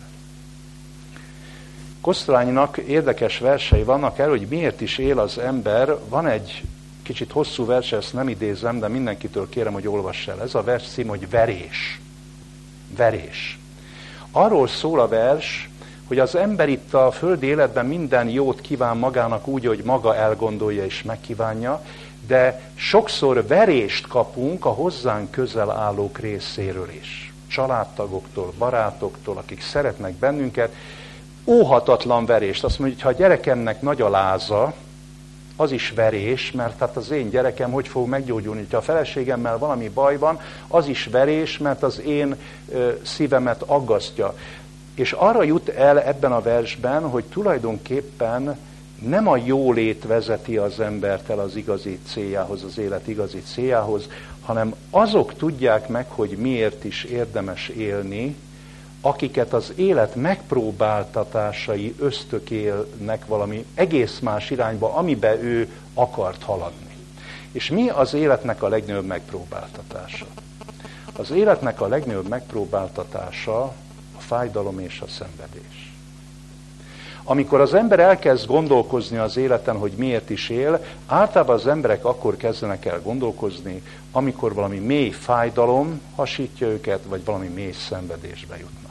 Kosztolányinak érdekes versei vannak el, hogy miért is él az ember. Van egy kicsit hosszú vers, ezt nem idézem, de mindenkitől kérem, hogy olvass el. Ez a vers cím, hogy verés. Verés. Arról szól a vers, hogy az ember itt a földi életben minden jót kíván magának úgy, hogy maga elgondolja és megkívánja, de sokszor verést kapunk a hozzánk közel állók részéről is. Családtagoktól, barátoktól, akik szeretnek bennünket, óhatatlan verést. Azt mondja, hogy ha a gyerekemnek nagy a láza, az is verés, mert hát az én gyerekem hogy fog meggyógyulni. Ha a feleségemmel valami baj van, az is verés, mert az én szívemet aggasztja. És arra jut el ebben a versben, hogy tulajdonképpen nem a jólét vezeti az embert el az igazi céljához, az élet igazi céljához, hanem azok tudják meg, hogy miért is érdemes élni, akiket az élet megpróbáltatásai ösztökélnek valami egész más irányba, amibe ő akart haladni. És mi az életnek a legnagyobb megpróbáltatása? Az életnek a legnagyobb megpróbáltatása a fájdalom és a szenvedés. Amikor az ember elkezd gondolkozni az életen, hogy miért is él, általában az emberek akkor kezdenek el gondolkozni, amikor valami mély fájdalom hasítja őket, vagy valami mély szenvedésbe jutnak.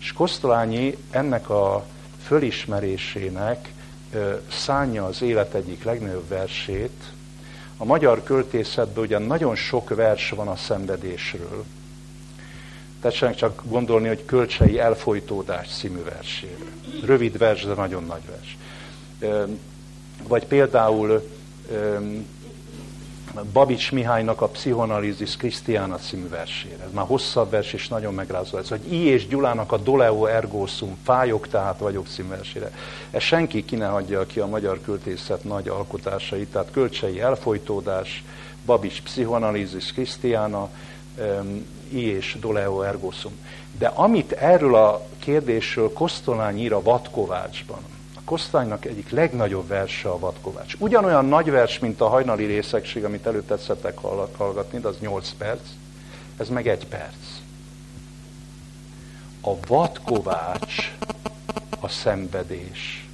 És Kosztolányi ennek a fölismerésének szánja az élet egyik legnagyobb versét. A magyar költészetben ugyan nagyon sok vers van a szenvedésről. Tessenek csak gondolni, hogy Kölcsei elfolytódás című versére. Rövid vers, de nagyon nagy vers. Vagy például Babics Mihálynak a Pszichoanalízis Krisztiána című versére. Ez már hosszabb vers és nagyon megrázó. Ez, hogy I és Gyulának a Doleo Ergo Sum, fájok tehát vagyok című versére. Ez senki ki ne hagyja ki a magyar költészet nagy alkotásait, tehát kölcsei elfolytódás, Babics Pszichoanalízis Krisztiána, I és Doleo Ergo. De amit erről a kérdésről Kosztolány ír a Vatkovácsban, Kosztánynak egyik legnagyobb verse a Vadkovács. Ugyanolyan nagy vers, mint a hajnali részegség, amit előtt tetszettek hallgatni, de az 8 perc, ez meg egy perc. A vadkovács a szenvedés.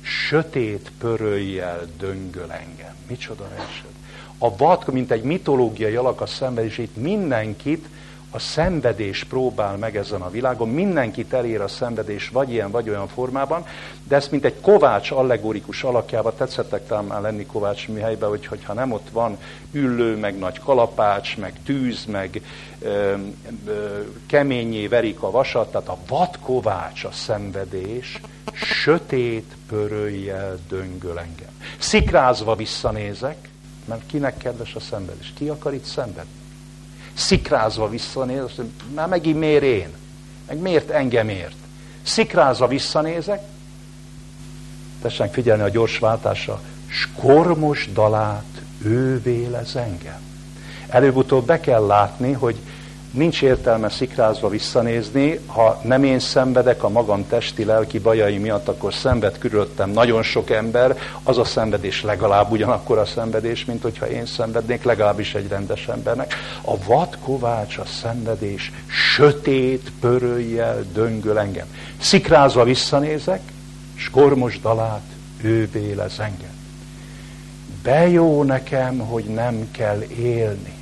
Sötét pörőjjel döngöl engem. Micsoda versed? A vad, mint egy mitológiai alak a szenvedés, itt mindenkit a szenvedés próbál meg ezen a világon, mindenkit elér a szenvedés vagy ilyen, vagy olyan formában, de ezt mint egy kovács allegorikus alakjába tetszettek talán már lenni Kovács Mihálybe, hogy, hogyha nem ott van üllő, meg nagy kalapács, meg tűz, meg ö, ö, keményé verik a vasat, tehát a vad kovács a szenvedés, sötét pörőjjel döngöl engem. Szikrázva visszanézek, mert kinek kedves a szenvedés? Ki akar itt szenvedni? Szikrázva visszanéz, azt mondja, már megint miért én? Meg miért engem ért? Szikrázva visszanézek, tessenek figyelni a gyors váltásra, skormos dalát ő vélez engem. Előbb-utóbb be kell látni, hogy Nincs értelme szikrázva visszanézni, ha nem én szenvedek a magam testi, lelki bajai miatt, akkor szenved körülöttem nagyon sok ember, az a szenvedés legalább ugyanakkor a szenvedés, mint hogyha én szenvednék, legalábbis egy rendes embernek. A vad kovács, a szenvedés sötét pörőjjel döngöl engem. Szikrázva visszanézek, s kormos dalát ő vélez engem. Bejó nekem, hogy nem kell élni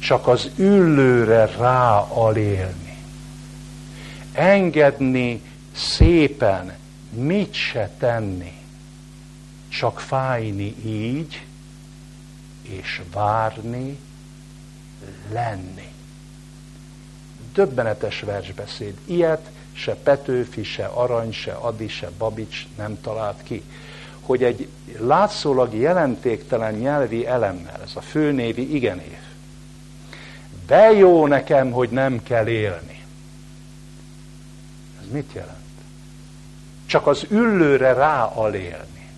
csak az üllőre ráalélni. Engedni szépen, mit se tenni, csak fájni így, és várni, lenni. Döbbenetes versbeszéd. Ilyet se Petőfi, se Arany, se Adi, se Babics nem talált ki. Hogy egy látszólag jelentéktelen nyelvi elemmel, ez a főnévi igenév, de jó nekem, hogy nem kell élni. Ez mit jelent? Csak az üllőre ráalélni.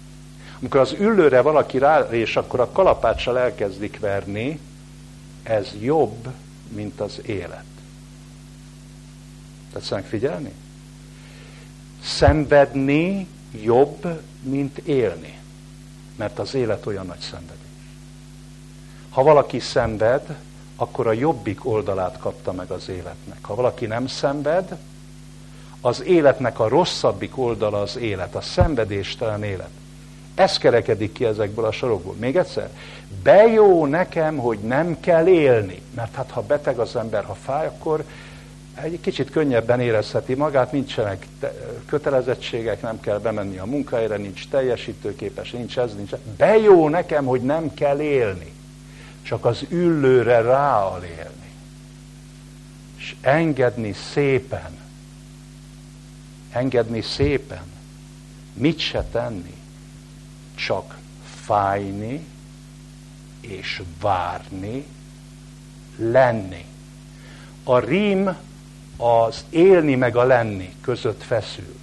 Amikor az üllőre valaki rá, és akkor a kalapáccsal elkezdik verni, ez jobb, mint az élet. Tetszenek figyelni? Szenvedni jobb, mint élni. Mert az élet olyan nagy szenvedés. Ha valaki szenved, akkor a jobbik oldalát kapta meg az életnek. Ha valaki nem szenved, az életnek a rosszabbik oldala az élet, a szenvedéstelen élet. Ez kerekedik ki ezekből a sorokból. Még egyszer, bejó nekem, hogy nem kell élni. Mert hát ha beteg az ember, ha fáj, akkor egy kicsit könnyebben érezheti magát, nincsenek kötelezettségek, nem kell bemenni a munkahelyre, nincs teljesítőképes, nincs ez, nincs ez. Bejó nekem, hogy nem kell élni. Csak az üllőre ráalélni. És engedni szépen. Engedni szépen. Mit se tenni. Csak fájni, és várni, lenni. A rím az élni meg a lenni között feszül.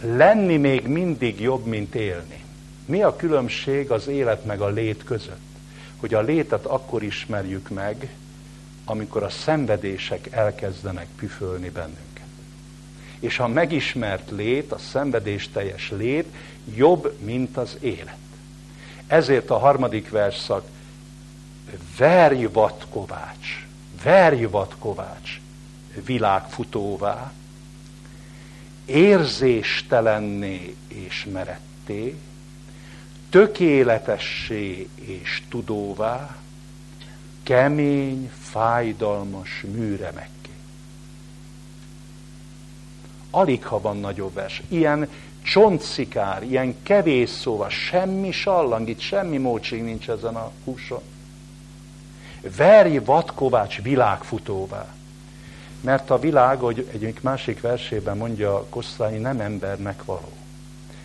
Lenni még mindig jobb, mint élni. Mi a különbség az élet meg a lét között? Hogy a létet akkor ismerjük meg, amikor a szenvedések elkezdenek püfölni bennünket. És a megismert lét, a szenvedés teljes lét jobb, mint az élet. Ezért a harmadik verszak, verj vad kovács, verj vad kovács, világfutóvá, érzéstelenné és meretté, tökéletessé és tudóvá, kemény, fájdalmas műremekké. Alig, ha van nagyobb vers. Ilyen csontszikár, ilyen kevés szóval, semmi sallang, itt semmi módség nincs ezen a húson. Verj vadkovács világfutóvá. Mert a világ, hogy egy másik versében mondja Kosszányi, nem embernek való.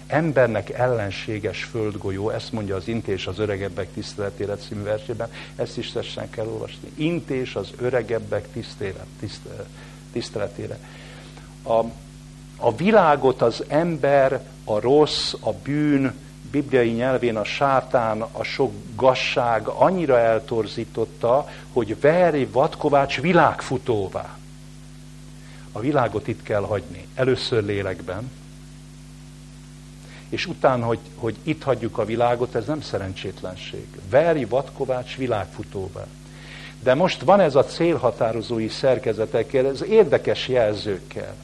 Embernek ellenséges földgolyó, ezt mondja az Intés az öregebbek tiszteletére című versében, ezt is tessen kell olvasni. Intés az öregebbek tisztelet, tiszteletére. A, a világot az ember, a rossz, a bűn, bibliai nyelvén a sátán, a sok gasság annyira eltorzította, hogy veri vadkovács világfutóvá. A világot itt kell hagyni. Először lélekben, és utána, hogy, hogy itt hagyjuk a világot, ez nem szerencsétlenség. Veri Vatkovács világfutóvá. De most van ez a célhatározói szerkezetekkel, ez érdekes jelzőkkel.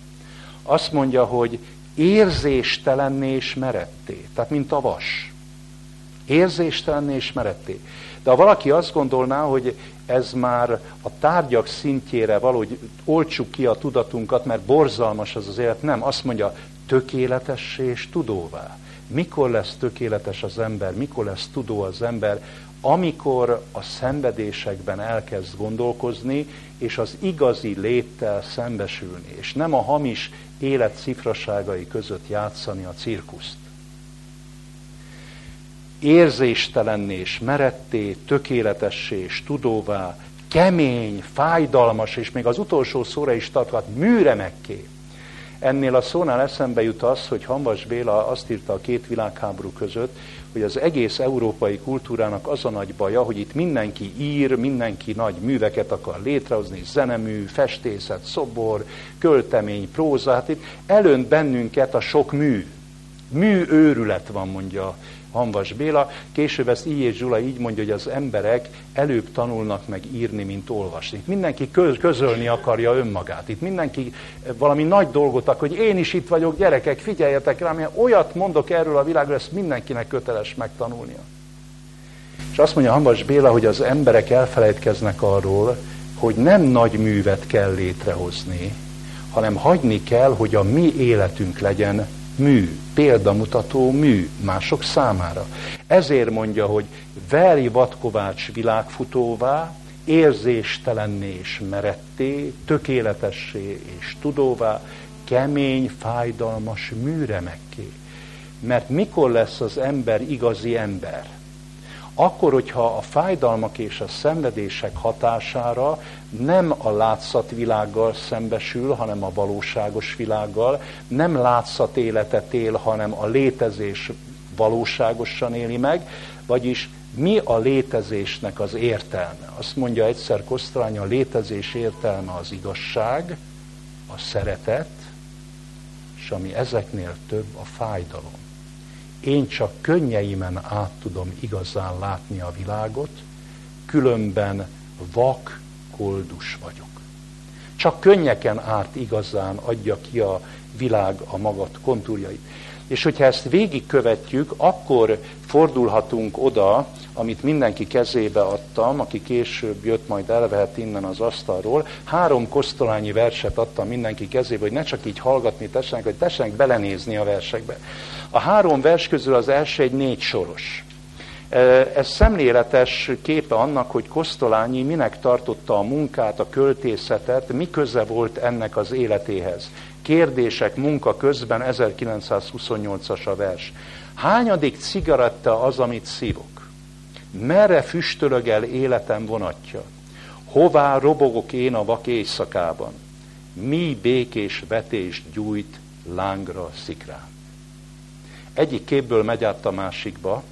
Azt mondja, hogy érzéstelenné és meretté. Tehát, mint a vas. Érzéstelenné és meretté. De ha valaki azt gondolná, hogy ez már a tárgyak szintjére valahogy olcsuk ki a tudatunkat, mert borzalmas az az élet, nem, azt mondja, tökéletessé és tudóvá. Mikor lesz tökéletes az ember, mikor lesz tudó az ember, amikor a szenvedésekben elkezd gondolkozni, és az igazi léttel szembesülni, és nem a hamis élet cifraságai között játszani a cirkuszt érzéstelenné és meretté, tökéletessé és tudóvá, kemény, fájdalmas, és még az utolsó szóra is tarthat, műremekké. Ennél a szónál eszembe jut az, hogy Hanvas Béla azt írta a két világháború között, hogy az egész európai kultúrának az a nagy baja, hogy itt mindenki ír, mindenki nagy műveket akar létrehozni, zenemű, festészet, szobor, költemény, próza, hát itt előnt bennünket a sok mű. Mű őrület van, mondja Hanvas Béla. Később ezt így és Zsula így mondja, hogy az emberek előbb tanulnak meg írni, mint olvasni. Itt mindenki közölni akarja önmagát. Itt mindenki valami nagy dolgot akar, hogy én is itt vagyok, gyerekek, figyeljetek rám, olyat mondok erről a világról, ezt mindenkinek köteles megtanulnia. És azt mondja Hambas Béla, hogy az emberek elfelejtkeznek arról, hogy nem nagy művet kell létrehozni, hanem hagyni kell, hogy a mi életünk legyen mű, példamutató mű mások számára. Ezért mondja, hogy Veri Vatkovács világfutóvá, érzéstelenné és meretté, tökéletessé és tudóvá, kemény, fájdalmas műremekké. Mert mikor lesz az ember igazi ember? Akkor, hogyha a fájdalmak és a szenvedések hatására nem a látszatvilággal szembesül, hanem a valóságos világgal, nem látszat életet él, hanem a létezés valóságosan éli meg, vagyis mi a létezésnek az értelme? Azt mondja egyszer Kosztrány, a létezés értelme az igazság, a szeretet, és ami ezeknél több, a fájdalom. Én csak könnyeimen át tudom igazán látni a világot, különben vak, koldus vagyok. Csak könnyeken át igazán adja ki a világ a magat kontúrjait. És hogyha ezt végigkövetjük, akkor fordulhatunk oda, amit mindenki kezébe adtam, aki később jött, majd elvehet innen az asztalról. Három kosztolányi verset adtam mindenki kezébe, hogy ne csak így hallgatni tessenek, hogy tessenek belenézni a versekbe. A három vers közül az első egy négy soros. Ez szemléletes képe annak, hogy Kosztolányi minek tartotta a munkát, a költészetet, mi köze volt ennek az életéhez. Kérdések munka közben 1928-as a vers. Hányadik cigaretta az, amit szívok? Merre füstölög el életem vonatja? Hová robogok én a vak éjszakában? Mi békés vetést gyújt lángra szikrán? Egyik képből megy át a másikba.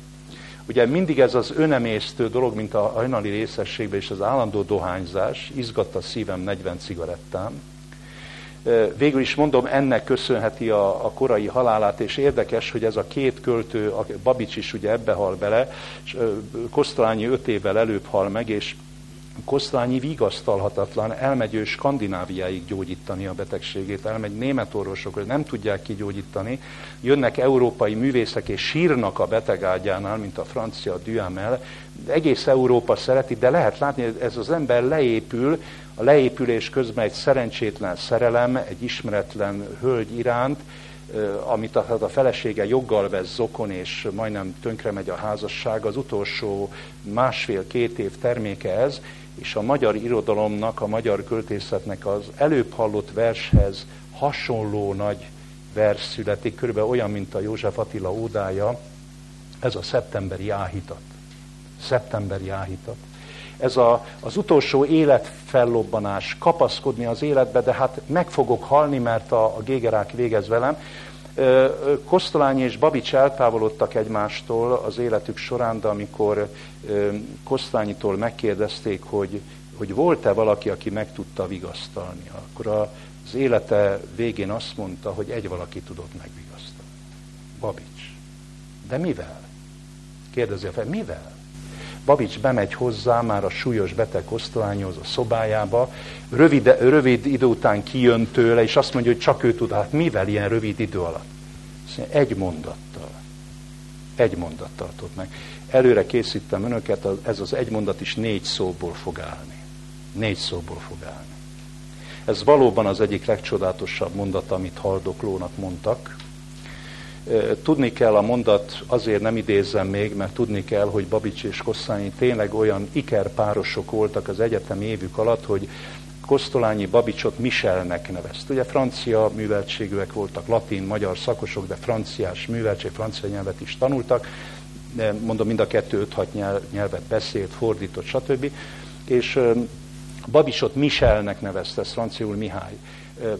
Ugye mindig ez az önemésztő dolog, mint a hajnali részességben és az állandó dohányzás, izgatta szívem 40 cigarettám, Végül is mondom, ennek köszönheti a, a korai halálát, és érdekes, hogy ez a két költő, a Babics is ugye ebbe hal bele, és Kosztolányi öt évvel előbb hal meg, és Kosztolányi vigasztalhatatlan, elmegy ő Skandináviáig gyógyítani a betegségét, elmegy német orvosok, nem tudják kigyógyítani, jönnek európai művészek és sírnak a betegágyánál, mint a francia Duhamel, egész Európa szereti, de lehet látni, hogy ez az ember leépül, a leépülés közben egy szerencsétlen szerelem, egy ismeretlen hölgy iránt, amit a, a felesége joggal vesz zokon, és majdnem tönkre megy a házasság, az utolsó másfél-két év terméke ez, és a magyar irodalomnak, a magyar költészetnek az előbb hallott vershez hasonló nagy vers születik, körülbelül olyan, mint a József Attila ódája, ez a szeptemberi áhítat. Szeptemberi áhítat ez a, az utolsó életfellobbanás, kapaszkodni az életbe, de hát meg fogok halni, mert a, a gégerák végez velem. Kosztolányi és Babics eltávolodtak egymástól az életük során, de amikor Kosztolányitól megkérdezték, hogy, hogy volt-e valaki, aki meg tudta vigasztalni, akkor az élete végén azt mondta, hogy egy valaki tudott megvigasztalni. Babics. De mivel? Kérdezi a fel, mivel? Babics bemegy hozzá, már a súlyos beteg osztolányhoz a szobájába, rövid, rövid idő után kijön tőle, és azt mondja, hogy csak ő tud, hát mivel ilyen rövid idő alatt? Mondja, egy mondattal. Egy mondattal tud meg. Előre készítem önöket, ez az egy mondat is négy szóból fog állni. Négy szóból fog állni. Ez valóban az egyik legcsodálatosabb mondat, amit haldoklónak mondtak, Tudni kell a mondat, azért nem idézem még, mert tudni kell, hogy Babics és Kosszányi tényleg olyan ikerpárosok voltak az egyetemi évük alatt, hogy Kosztolányi Babicsot Michelnek nevezt. Ugye francia műveltségűek voltak, latin, magyar szakosok, de franciás műveltség, francia nyelvet is tanultak, mondom, mind a kettő 5-6 nyelvet beszélt, fordított, stb. És Babicsot Michelnek nevezte, ez franciául Mihály.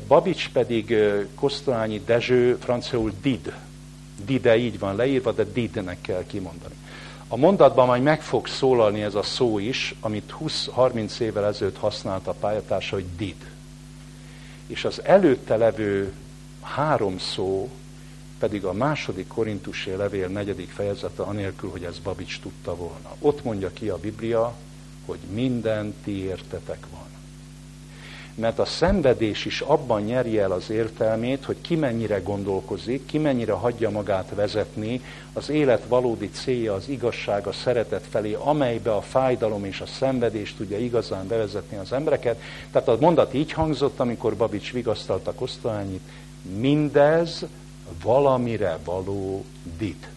Babics pedig Kosztolányi Dezső, franciául Did Dide így van leírva, de didnek kell kimondani. A mondatban majd meg fog szólalni ez a szó is, amit 20-30 évvel ezelőtt használta a pályatársa, hogy did. És az előtte levő három szó pedig a második korintusi levél negyedik fejezete, anélkül, hogy ez Babics tudta volna. Ott mondja ki a Biblia, hogy minden ti értetek van. Mert a szenvedés is abban nyeri el az értelmét, hogy ki mennyire gondolkozik, ki mennyire hagyja magát vezetni, az élet valódi célja az igazság, a szeretet felé, amelybe a fájdalom és a szenvedés tudja igazán bevezetni az embereket. Tehát a mondat így hangzott, amikor Babics vigasztalta Kosztolányit, mindez valamire való dit.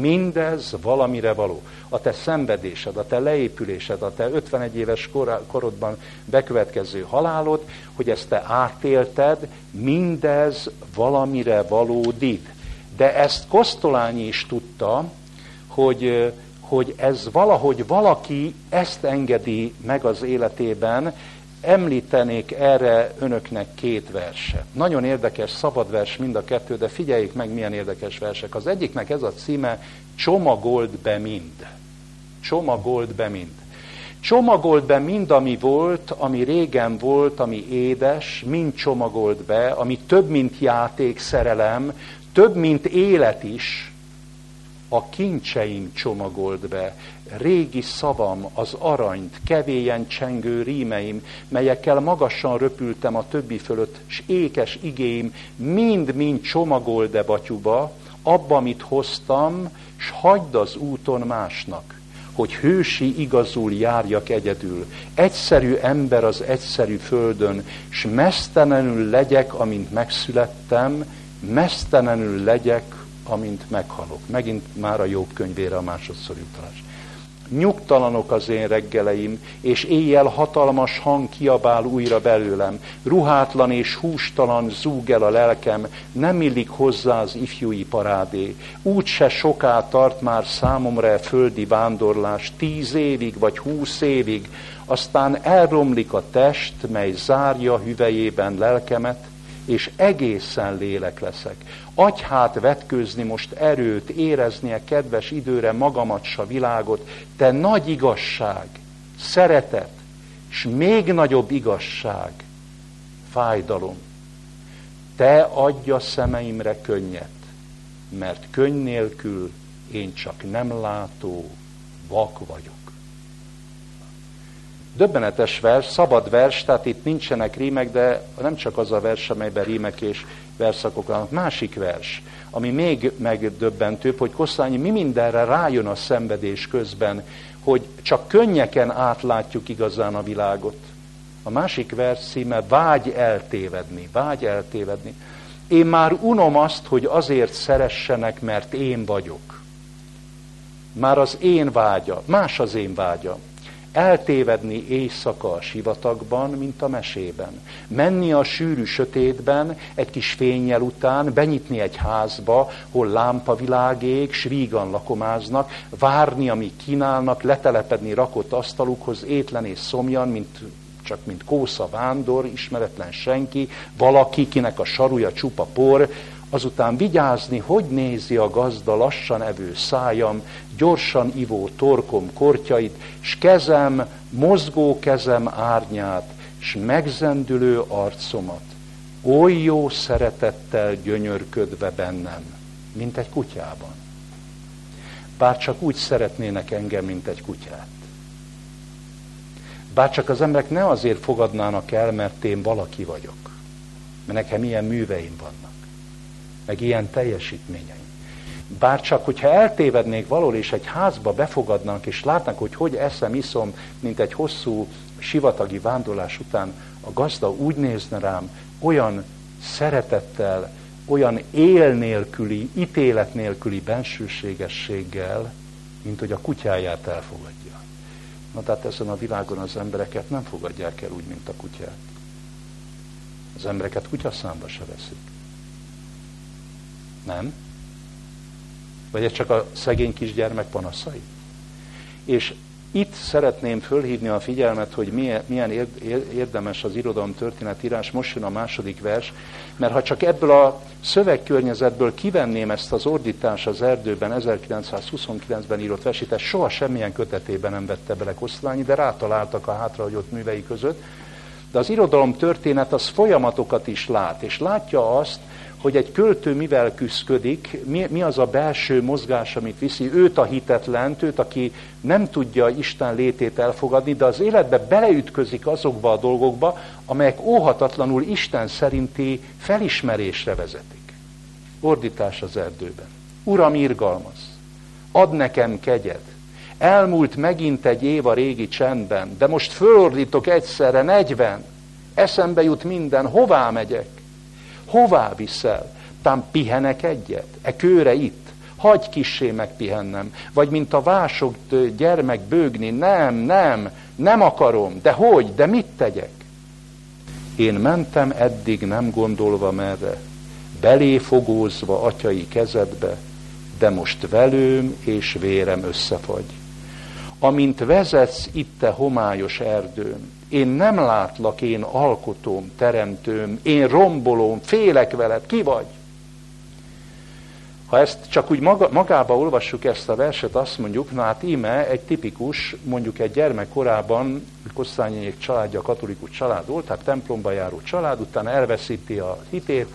Mindez valamire való. A te szenvedésed, a te leépülésed, a te 51 éves korodban bekövetkező halálod, hogy ezt te átélted, mindez valamire valódít. De ezt Kosztolányi is tudta, hogy, hogy ez valahogy valaki ezt engedi meg az életében, Említenék erre önöknek két verset. Nagyon érdekes, szabad vers mind a kettő, de figyeljék meg, milyen érdekes versek. Az egyiknek ez a címe, Csomagold be mind. Csomagold be mind. Csomagold be mind, ami volt, ami régen volt, ami édes, mind csomagold be, ami több, mint játék, szerelem, több, mint élet is, a kincseim csomagold be, régi szavam, az aranyt, kevélyen csengő rímeim, melyekkel magasan röpültem a többi fölött, s ékes igéim, mind-mind csomagold-e batyuba, abba, amit hoztam, s hagyd az úton másnak, hogy hősi igazul járjak egyedül, egyszerű ember az egyszerű földön, s mesztelenül legyek, amint megszülettem, mesztelenül legyek, amint meghalok. Megint már a jobb könyvére a másodszor utalás. Nyugtalanok az én reggeleim, és éjjel hatalmas hang kiabál újra belőlem. Ruhátlan és hústalan zúg el a lelkem, nem illik hozzá az ifjúi parádé. Úgy se soká tart már számomra a földi vándorlás, tíz évig vagy húsz évig, aztán elromlik a test, mely zárja hüvejében lelkemet, és egészen lélek leszek. Adj hát vetkőzni most erőt, érezni a kedves időre magamat s a világot, te nagy igazság, szeretet, és még nagyobb igazság, fájdalom. Te adj a szemeimre könnyet, mert könny nélkül én csak nem látó, vak vagyok. Döbbenetes vers, szabad vers, tehát itt nincsenek rímek, de nem csak az a vers, amelyben rímek és verszakok vannak. Másik vers, ami még megdöbbentőbb, hogy Kosztányi mi mindenre rájön a szenvedés közben, hogy csak könnyeken átlátjuk igazán a világot. A másik vers címe Vágy eltévedni, vágy eltévedni. Én már unom azt, hogy azért szeressenek, mert én vagyok. Már az én vágya, más az én vágya eltévedni éjszaka a sivatagban, mint a mesében. Menni a sűrű sötétben, egy kis fényjel után, benyitni egy házba, hol lámpavilág ég, s vígan lakomáznak, várni, amíg kínálnak, letelepedni rakott asztalukhoz, étlen és szomjan, mint csak mint kósza vándor, ismeretlen senki, valaki, kinek a saruja csupa por, azután vigyázni, hogy nézi a gazda lassan evő szájam, gyorsan ivó torkom kortyait, s kezem, mozgó kezem árnyát, s megzendülő arcomat, oly jó szeretettel gyönyörködve bennem, mint egy kutyában. Bár csak úgy szeretnének engem, mint egy kutyát. Bár csak az emberek ne azért fogadnának el, mert én valaki vagyok, mert nekem ilyen műveim vannak meg ilyen teljesítményeim. Bár csak, hogyha eltévednék valól, és egy házba befogadnak, és látnak, hogy hogy eszem, iszom, mint egy hosszú sivatagi vándorlás után, a gazda úgy nézne rám, olyan szeretettel, olyan él nélküli, ítélet nélküli bensőségességgel, mint hogy a kutyáját elfogadja. Na tehát ezen a világon az embereket nem fogadják el úgy, mint a kutyát. Az embereket kutyaszámba se veszik. Nem? Vagy ez csak a szegény kisgyermek panaszai? És itt szeretném fölhívni a figyelmet, hogy milyen, érdemes az irodalom történetírás, most jön a második vers, mert ha csak ebből a szövegkörnyezetből kivenném ezt az ordítás az erdőben 1929-ben írott versét, soha semmilyen kötetében nem vette bele Kosztolányi, de rátaláltak a hátrahagyott művei között. De az irodalom történet az folyamatokat is lát, és látja azt, hogy egy költő mivel küzdik, mi, mi az a belső mozgás, amit viszi őt a hitetlen, őt, aki nem tudja Isten létét elfogadni, de az életbe beleütközik azokba a dolgokba, amelyek óhatatlanul Isten szerinti felismerésre vezetik. Ordítás az erdőben. Uram, irgalmaz! Ad nekem kegyed! Elmúlt megint egy év a régi csendben, de most fölordítok egyszerre negyven. Eszembe jut minden, hová megyek? Hová viszel? Tám pihenek egyet? E kőre itt? Hagy kissé megpihennem. Vagy mint a vásogt gyermek bőgni. Nem, nem, nem akarom. De hogy? De mit tegyek? Én mentem eddig nem gondolva merre, beléfogózva atyai kezedbe, de most velőm és vérem összefagy. Amint vezetsz itt te homályos erdőm, én nem látlak, én alkotóm, teremtőm, én rombolom, félek veled, ki vagy? Ha ezt csak úgy maga, magába olvassuk ezt a verset, azt mondjuk, na hát íme egy tipikus, mondjuk egy gyermek korában, Kosszányék családja katolikus család volt, tehát templomba járó család, utána elveszíti a hitét,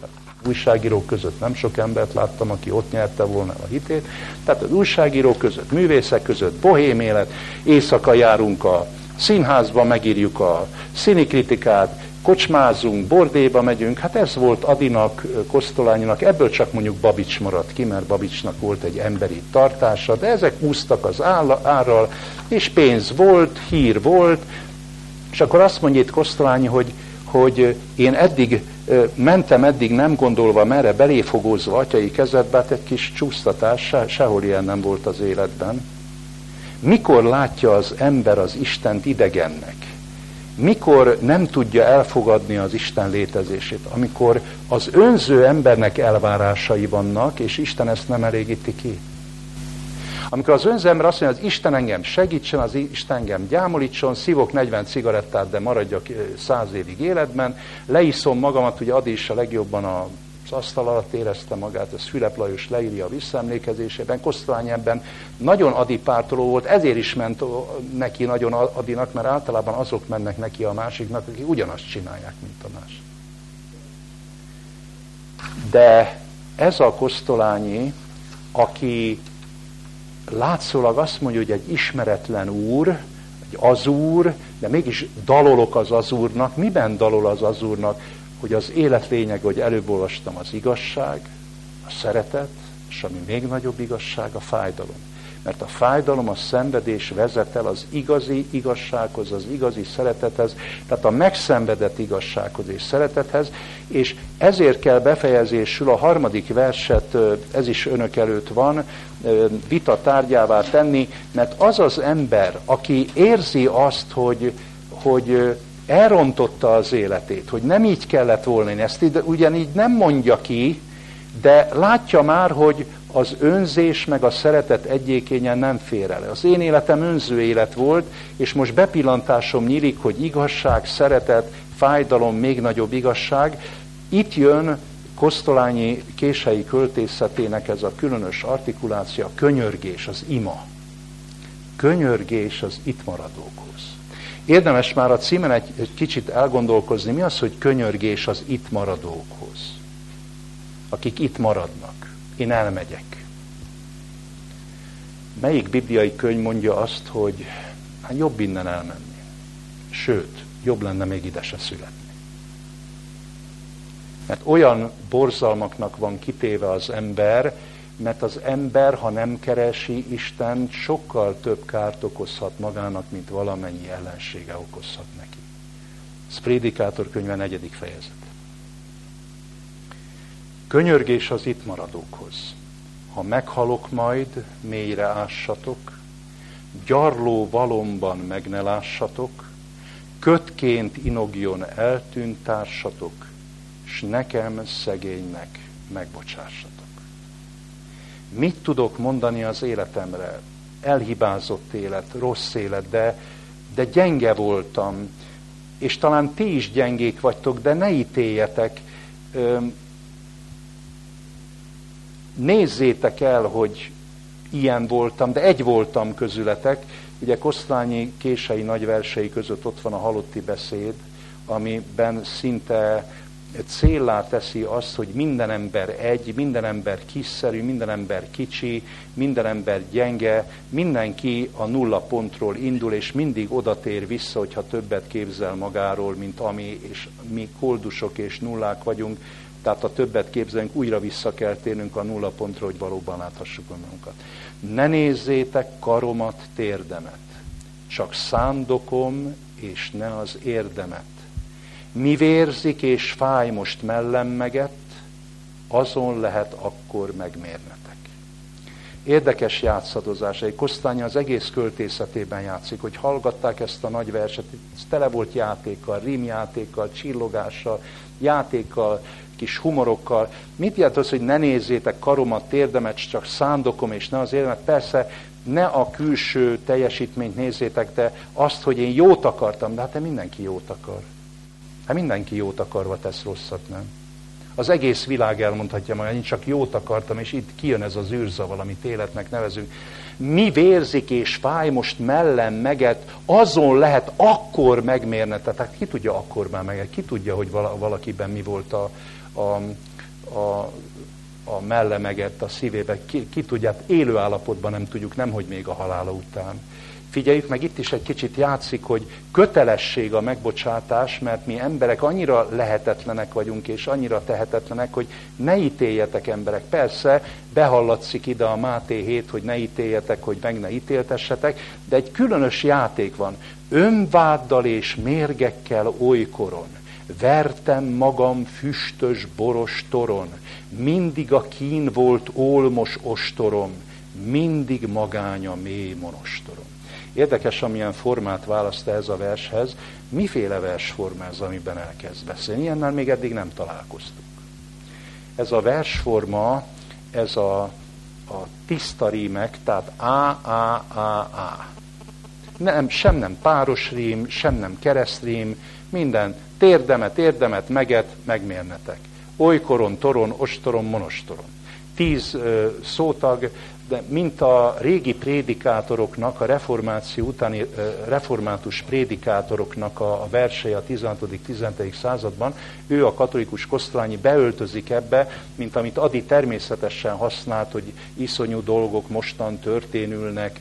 újságírók között nem sok embert láttam, aki ott nyerte volna a hitét. Tehát az újságírók között, művészek között, bohém élet, éjszaka járunk a színházba, megírjuk a színikritikát, kocsmázunk, bordéba megyünk, hát ez volt Adinak, Kosztolányinak, ebből csak mondjuk Babics maradt ki, mert Babicsnak volt egy emberi tartása, de ezek úsztak az árral, és pénz volt, hír volt, és akkor azt mondja itt Kosztolányi, hogy, hogy én eddig mentem eddig nem gondolva merre, beléfogózva atyai kezedbe, hát egy kis csúsztatás, se, sehol ilyen nem volt az életben. Mikor látja az ember az Istent idegennek? Mikor nem tudja elfogadni az Isten létezését? Amikor az önző embernek elvárásai vannak, és Isten ezt nem elégíti ki. Amikor az önző ember azt mondja, az Isten engem segítsen, az Isten engem gyámolítson, szívok 40 cigarettát, de maradjak száz évig életben, leiszom magamat, ugye Adi is a legjobban a az asztal alatt érezte magát, ez Fülep Lajos leírja a visszaemlékezésében, Kosztvány ebben nagyon adipártoló volt, ezért is ment neki nagyon adinak, mert általában azok mennek neki a másiknak, akik ugyanazt csinálják, mint a más. De ez a Kosztolányi, aki látszólag azt mondja, hogy egy ismeretlen úr, egy azúr, de mégis dalolok az azúrnak. Miben dalol az azúrnak? Hogy az élet lényeg, hogy előbb olvastam, az igazság, a szeretet, és ami még nagyobb igazság, a fájdalom. Mert a fájdalom, a szenvedés vezet el az igazi igazsághoz, az igazi szeretethez, tehát a megszenvedett igazsághoz és szeretethez, és ezért kell befejezésül a harmadik verset, ez is önök előtt van, vita tárgyává tenni, mert az az ember, aki érzi azt, hogy, hogy elrontotta az életét, hogy nem így kellett volna, ezt ugyanígy nem mondja ki, de látja már, hogy az önzés meg a szeretet egyékényen nem fér el. Az én életem önző élet volt, és most bepillantásom nyílik, hogy igazság, szeretet, fájdalom, még nagyobb igazság. Itt jön Kosztolányi kései költészetének ez a különös artikuláció, a könyörgés, az ima. Könyörgés az itt maradókhoz. Érdemes már a címen egy, egy kicsit elgondolkozni, mi az, hogy könyörgés az itt maradókhoz. Akik itt maradnak. Én elmegyek. Melyik bibliai könyv mondja azt, hogy hát jobb innen elmenni. Sőt, jobb lenne még ide se születni. Mert olyan borzalmaknak van kitéve az ember, mert az ember, ha nem keresi Isten, sokkal több kárt okozhat magának, mint valamennyi ellensége okozhat neki. Ez Prédikátor könyve negyedik fejezet. Könyörgés az itt maradókhoz. Ha meghalok majd, mélyre ássatok, gyarló valomban meg ne lássatok, kötként inogjon eltűnt társatok, s nekem szegénynek megbocsássatok. Mit tudok mondani az életemre? Elhibázott élet, rossz élet, de, de gyenge voltam, és talán ti is gyengék vagytok, de ne ítéljetek. Nézzétek el, hogy ilyen voltam, de egy voltam közületek. Ugye Kosztolányi kései nagyversei között ott van a halotti beszéd, amiben szinte céllá teszi azt, hogy minden ember egy, minden ember kiszerű, minden ember kicsi, minden ember gyenge, mindenki a nulla pontról indul, és mindig oda tér vissza, hogyha többet képzel magáról, mint ami, és mi koldusok és nullák vagyunk, tehát a többet képzelünk, újra vissza kell térnünk a nulla pontra, hogy valóban láthassuk magunkat. Ne nézzétek karomat, térdemet, csak szándokom, és ne az érdemet mi vérzik és fáj most mellem meget, azon lehet akkor megmérnetek. Érdekes játszadozás, egy Kosztánya az egész költészetében játszik, hogy hallgatták ezt a nagy verset, ez tele volt játékkal, rímjátékkal, csillogással, játékkal, kis humorokkal. Mit jelent az, hogy ne nézzétek karomat, térdemet, csak szándokom, és ne az érdemet? Persze, ne a külső teljesítményt nézzétek, de azt, hogy én jót akartam, de hát mindenki jót akar. Hát mindenki jót akarva tesz rosszat, nem? Az egész világ elmondhatja magát, én csak jót akartam, és itt kijön ez az űrzaval, amit életnek nevezünk. Mi vérzik és fáj most mellem meget, azon lehet akkor megmérnete. Tehát ki tudja akkor már meg, ki tudja, hogy valakiben mi volt a, a, a, a mellemeget a szívébe, ki, ki tudja, hát élő állapotban nem tudjuk, nem hogy még a halála után. Figyeljük meg, itt is egy kicsit játszik, hogy kötelesség a megbocsátás, mert mi emberek annyira lehetetlenek vagyunk, és annyira tehetetlenek, hogy ne ítéljetek emberek. Persze, behallatszik ide a Máté 7, hogy ne ítéljetek, hogy meg ne ítéltessetek, de egy különös játék van. Önváddal és mérgekkel olykoron. Vertem magam füstös boros toron, mindig a kín volt olmos ostorom, mindig magánya mély monostorom. Érdekes, amilyen formát választ ez a vershez. Miféle versforma ez, amiben elkezd beszélni? Ilyennel még eddig nem találkoztunk. Ez a versforma, ez a, a tiszta rímek, tehát A, A, A, A. Nem, sem nem páros rím, sem nem keresztrím, minden térdemet, érdemet, meget, megmérnetek. Olykoron, toron, ostoron, monostoron. Tíz ö, szótag, de mint a régi prédikátoroknak, a reformáció utáni református prédikátoroknak a, a versei a 16.-17. században, ő a katolikus kosztolányi beöltözik ebbe, mint amit Adi természetesen használt, hogy iszonyú dolgok mostan történülnek,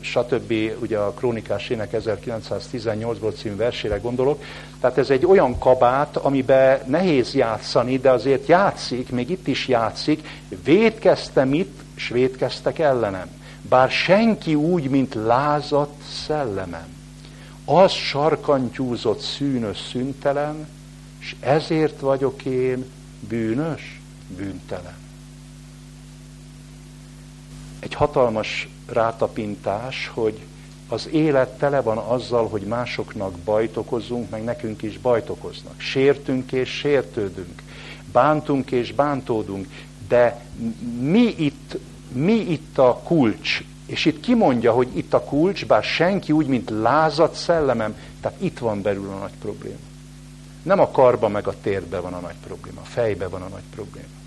stb. Ugye a Krónikás ének 1918-ból című versére gondolok. Tehát ez egy olyan kabát, amiben nehéz játszani, de azért játszik, még itt is játszik. Védkeztem itt, s védkeztek ellenem. Bár senki úgy, mint lázadt szellemem. Az sarkantyúzott szűnös szüntelen, és ezért vagyok én bűnös, bűntelen. Egy hatalmas rátapintás, hogy az élet tele van azzal, hogy másoknak bajt okozunk, meg nekünk is bajt okoznak. Sértünk és sértődünk. Bántunk és bántódunk. De mi itt, mi itt a kulcs? És itt kimondja, hogy itt a kulcs, bár senki úgy, mint lázat szellemem, tehát itt van belül a nagy probléma. Nem a karba meg a térbe van a nagy probléma, a fejbe van a nagy probléma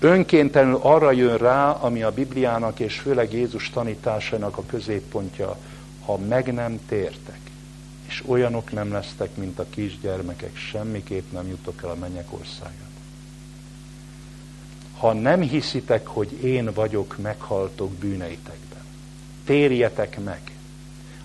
önkéntelenül arra jön rá, ami a Bibliának és főleg Jézus tanításainak a középpontja, ha meg nem tértek, és olyanok nem lesztek, mint a kisgyermekek, semmiképp nem jutok el a mennyek országát. Ha nem hiszitek, hogy én vagyok, meghaltok bűneitekben. Térjetek meg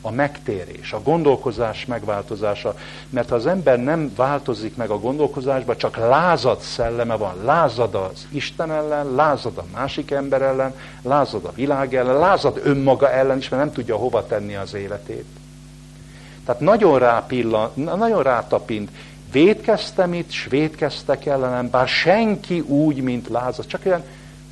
a megtérés, a gondolkozás megváltozása. Mert ha az ember nem változik meg a gondolkozásba, csak lázad szelleme van, lázad az Isten ellen, lázad a másik ember ellen, lázad a világ ellen, lázad önmaga ellen is, mert nem tudja hova tenni az életét. Tehát nagyon rápillan, nagyon rátapint, védkeztem itt, s védkeztek ellenem, bár senki úgy, mint lázad. Csak olyan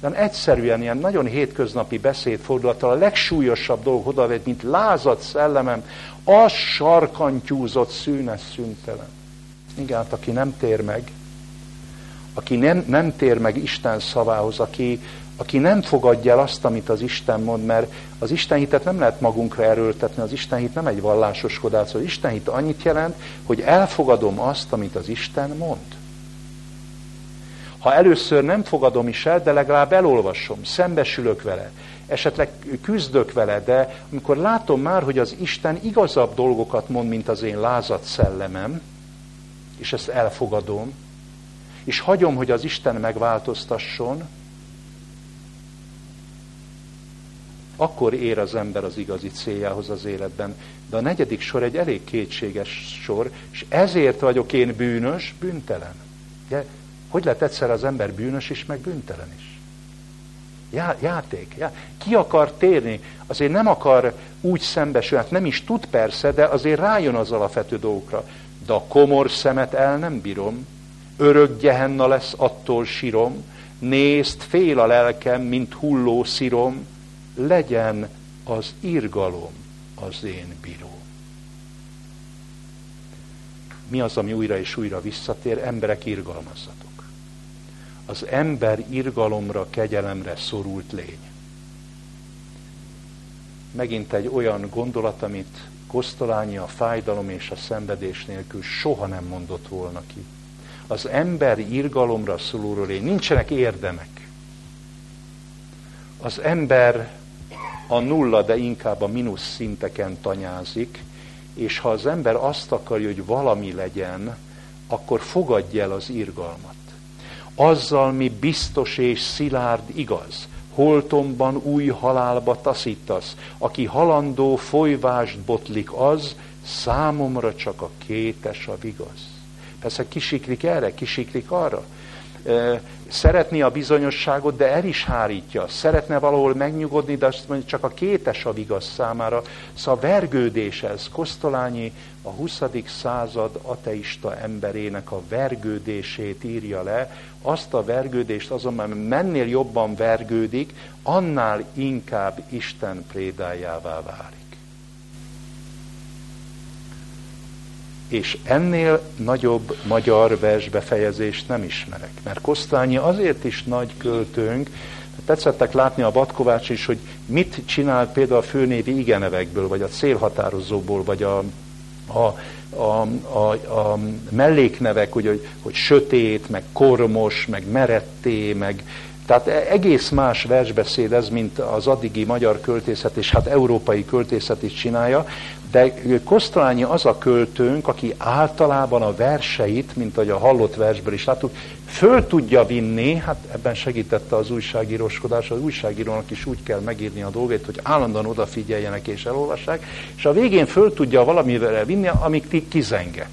nem egyszerűen ilyen nagyon hétköznapi beszédfordulattal a legsúlyosabb dolog odavet, mint lázad szellemem, az sarkantyúzott szűnes szüntelen. Igen, hát aki nem tér meg, aki nem, nem tér meg Isten szavához, aki, aki nem fogadja el azt, amit az Isten mond, mert az Isten hitet nem lehet magunkra erőltetni, az Isten hit nem egy vallásoskodás, az Isten hit annyit jelent, hogy elfogadom azt, amit az Isten mond. Ha először nem fogadom is el, de legalább elolvasom, szembesülök vele, esetleg küzdök vele, de amikor látom már, hogy az Isten igazabb dolgokat mond, mint az én lázat szellemem, és ezt elfogadom, és hagyom, hogy az Isten megváltoztasson, akkor ér az ember az igazi céljához az életben. De a negyedik sor egy elég kétséges sor, és ezért vagyok én bűnös, bűntelen. Ugye? Hogy lehet egyszer az ember bűnös is, meg bűntelen is? Já, játék. Já. Ki akar térni? Azért nem akar úgy szembesülni, hát nem is tud persze, de azért rájön az alapvető dolgokra. De a komor szemet el nem bírom, örök gyehenna lesz, attól sírom, nézd, fél a lelkem, mint hulló szírom, legyen az irgalom az én bíró. Mi az, ami újra és újra visszatér? Emberek irgalmazzatok. Az ember irgalomra, kegyelemre szorult lény. Megint egy olyan gondolat, amit Kosztolányi a fájdalom és a szenvedés nélkül soha nem mondott volna ki. Az ember irgalomra szoruló lény. Nincsenek érdemek. Az ember a nulla, de inkább a mínusz szinteken tanyázik, és ha az ember azt akarja, hogy valami legyen, akkor fogadja el az irgalmat. Azzal mi biztos és szilárd igaz, holtomban új halálba taszítasz, aki halandó folyvást botlik az, számomra csak a kétes a vigaz. Persze kisiklik erre, kisiklik arra szeretné a bizonyosságot, de el is hárítja. Szeretne valahol megnyugodni, de azt mondja, csak a kétes a vigasz számára. Szóval vergődés ez. Kosztolányi a 20. század ateista emberének a vergődését írja le. Azt a vergődést azonban mennél jobban vergődik, annál inkább Isten prédájává válik. És ennél nagyobb magyar versbefejezést nem ismerek. Mert Kosztányi azért is nagy költőnk, tetszettek látni a Batkovács is, hogy mit csinál például a főnévi igenevekből, vagy a célhatározóból, vagy a, a, a, a, a melléknevek, hogy, hogy, hogy sötét, meg kormos, meg meretté, meg tehát egész más versbeszéd ez, mint az addigi magyar költészet, és hát európai költészet is csinálja, de Kosztolányi az a költőnk, aki általában a verseit, mint ahogy a hallott versből is láttuk, föl tudja vinni, hát ebben segítette az újságíróskodás, az újságírónak is úgy kell megírni a dolgait, hogy állandóan odafigyeljenek és elolvassák, és a végén föl tudja valamivel vinni, amíg ti kizenget.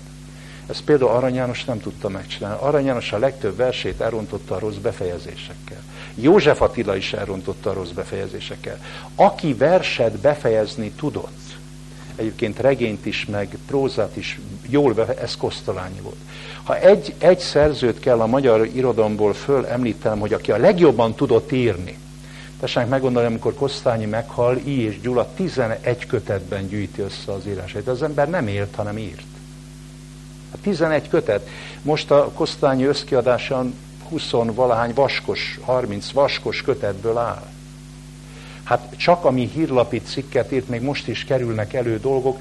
Ezt például Arany János nem tudta megcsinálni. Arany János a legtöbb versét elrontotta a rossz befejezésekkel. József Attila is elrontotta a rossz befejezésekkel. Aki verset befejezni tudott, egyébként regényt is, meg prózát is jól be, ez Kosztolányi volt. Ha egy, egy szerzőt kell a magyar irodalomból föl említem, hogy aki a legjobban tudott írni, tessenek meggondolni, amikor Kosztányi meghal, I és Gyula 11 kötetben gyűjti össze az írásait. Az ember nem élt, hanem írt. A 11 kötet. Most a Kosztányi összkiadása 20 valahány vaskos, 30 vaskos kötetből áll. Hát csak ami hírlapi cikket írt, még most is kerülnek elő dolgok,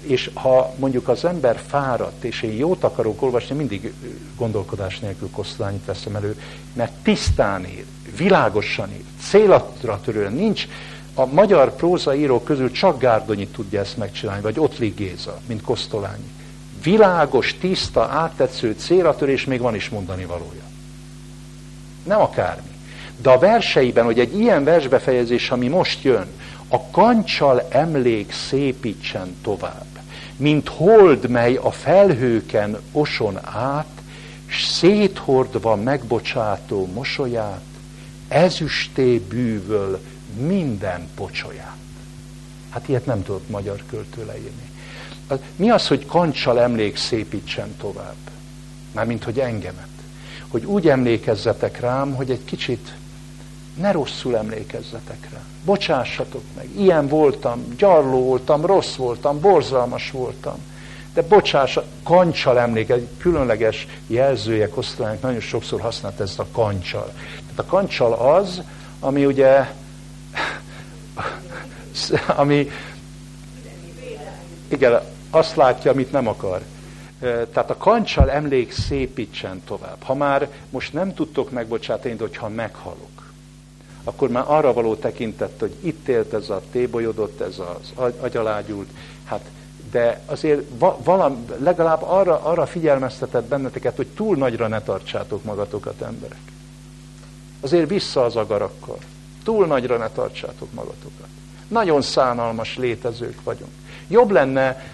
és ha mondjuk az ember fáradt, és én jót akarok olvasni, mindig gondolkodás nélkül Kosztolányit veszem elő, mert tisztán ír, világosan ír, célatra törően, nincs, a magyar prózaírók közül csak Gárdonyi tudja ezt megcsinálni, vagy Ottli Géza, mint Kosztolányi. Világos, tiszta, áttetsző célatörés, még van is mondani valója. Nem akármi. De a verseiben, hogy egy ilyen versbefejezés, ami most jön, a kancsal emlék szépítsen tovább, mint hold, mely a felhőken oson át, s széthordva megbocsátó mosolyát, ezüsté bűvöl minden pocsolyát. Hát ilyet nem tudott magyar költő leírni. Mi az, hogy kancsal emlék szépítsen tovább? Mármint, hogy engemet. Hogy úgy emlékezzetek rám, hogy egy kicsit ne rosszul emlékezzetek rá. Bocsássatok meg. Ilyen voltam, gyarló voltam, rossz voltam, borzalmas voltam. De bocsássa, kancsal emléke, egy különleges jelzője Kosztolányok nagyon sokszor használt ezt a kancsal. Tehát a kancsal az, ami ugye, ami, igen, azt látja, amit nem akar. Tehát a kancsal emlék szépítsen tovább. Ha már most nem tudtok megbocsátani, de hogyha meghalok, akkor már arra való tekintett, hogy itt élt ez a tébolyodott, ez az agyalágyult, hát de azért valam, legalább arra, arra figyelmeztetett benneteket, hogy túl nagyra ne tartsátok magatokat, emberek. Azért vissza az agarakkal. Túl nagyra ne tartsátok magatokat. Nagyon szánalmas létezők vagyunk. Jobb lenne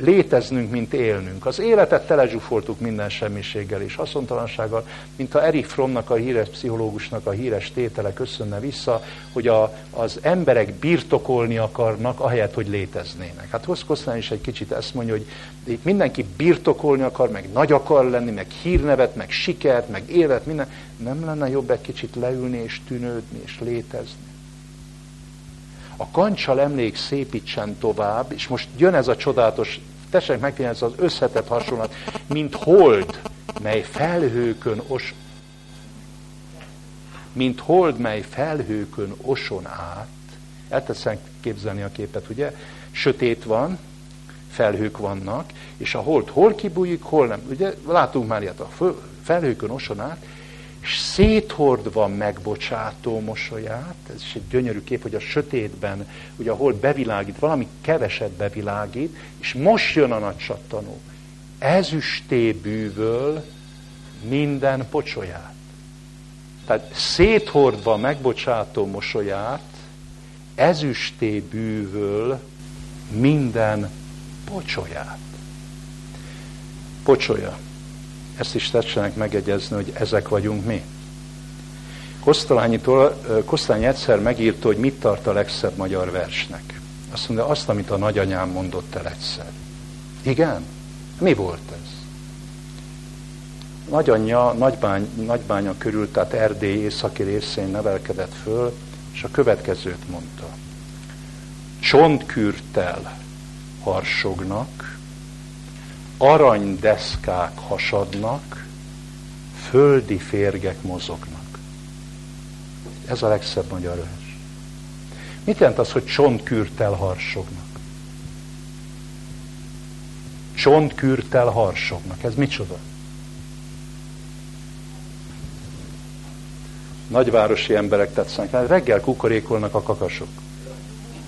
léteznünk, mint élnünk. Az életet telezsúfoltuk minden semmiséggel és haszontalansággal, mint a Erich Frommnak, a híres pszichológusnak a híres tétele köszönne vissza, hogy a, az emberek birtokolni akarnak, ahelyett, hogy léteznének. Hát Hoszkosztán is egy kicsit ezt mondja, hogy itt mindenki birtokolni akar, meg nagy akar lenni, meg hírnevet, meg sikert, meg élet, minden. Nem lenne jobb egy kicsit leülni és tűnődni és létezni? a kancsal emlék szépítsen tovább, és most jön ez a csodálatos, tessék megfigyelni ez az összetett hasonlat, mint hold, mely felhőkön os, mint hold, mely felhőkön oson át. Elteszem képzelni a képet, ugye? Sötét van, felhők vannak, és a hold hol kibújik, hol nem. Ugye látunk már ilyet, a felhőkön oson át, és széthordva megbocsátó mosolyát, ez is egy gyönyörű kép, hogy a sötétben, ugye ahol bevilágít, valami keveset bevilágít, és most jön a nagy csattanó. Ezüsté bűvöl minden pocsolyát. Tehát széthordva megbocsátó mosolyát, ezüsté bűvöl minden pocsolyát. Pocsolya. Ezt is tessenek megegyezni, hogy ezek vagyunk mi. Kosztolányitól, Kosztolányi egyszer megírta, hogy mit tart a legszebb magyar versnek. Azt mondja, azt, amit a nagyanyám mondott el egyszer. Igen? Mi volt ez? Nagyanyja nagybány, nagybánya körül, tehát Erdély északi részén nevelkedett föl, és a következőt mondta. Csontkürtel harsognak, aranydeszkák hasadnak, földi férgek mozognak. Ez a legszebb magyar vers. Mit jelent az, hogy csontkürtel harsognak? Csontkürtel harsognak. Ez micsoda? Nagyvárosi emberek tetszenek. Reggel kukorékolnak a kakasok.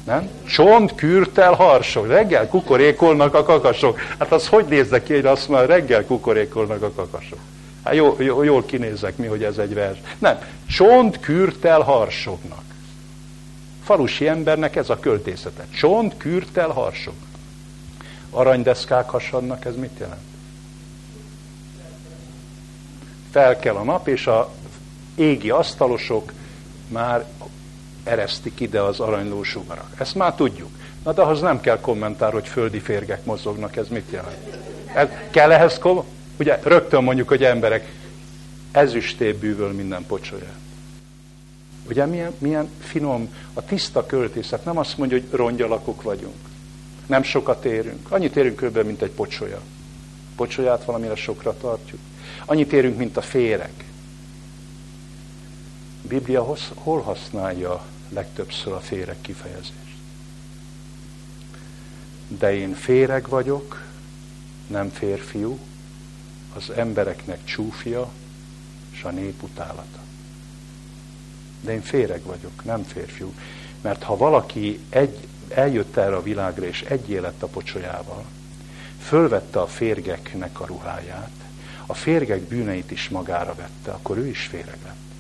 Nem? Csont, kürtel, harsog. Reggel kukorékolnak a kakasok. Hát az hogy néznek ki, hogy azt már reggel kukorékolnak a kakasok? Hát jó, jó, jól kinézek mi, hogy ez egy vers. Nem. Csont, kürtel, harsognak. Falusi embernek ez a költészete. Csont, kürtel, harsog. Aranydeszkák hasadnak, ez mit jelent? Fel kell a nap, és a égi asztalosok már eresztik ide az aranyló sugarak. Ezt már tudjuk. Na de ahhoz nem kell kommentár, hogy földi férgek mozognak, ez mit jelent? Ez, kell ehhez kom- Ugye rögtön mondjuk, hogy emberek ezüsté bűvöl minden pocsolya. Ugye milyen, milyen finom, a tiszta költészet nem azt mondja, hogy rongyalakok vagyunk. Nem sokat érünk. Annyit érünk kb. mint egy pocsolya. Pocsolyát valamire sokra tartjuk. Annyit érünk, mint a féreg. A Biblia hol használja legtöbbször a féreg kifejezést. De én féreg vagyok, nem férfiú, az embereknek csúfja, és a nép utálata. De én féreg vagyok, nem férfiú. Mert ha valaki egy, eljött erre a világra, és egy élet a pocsolyával, fölvette a férgeknek a ruháját, a férgek bűneit is magára vette, akkor ő is féreg lett.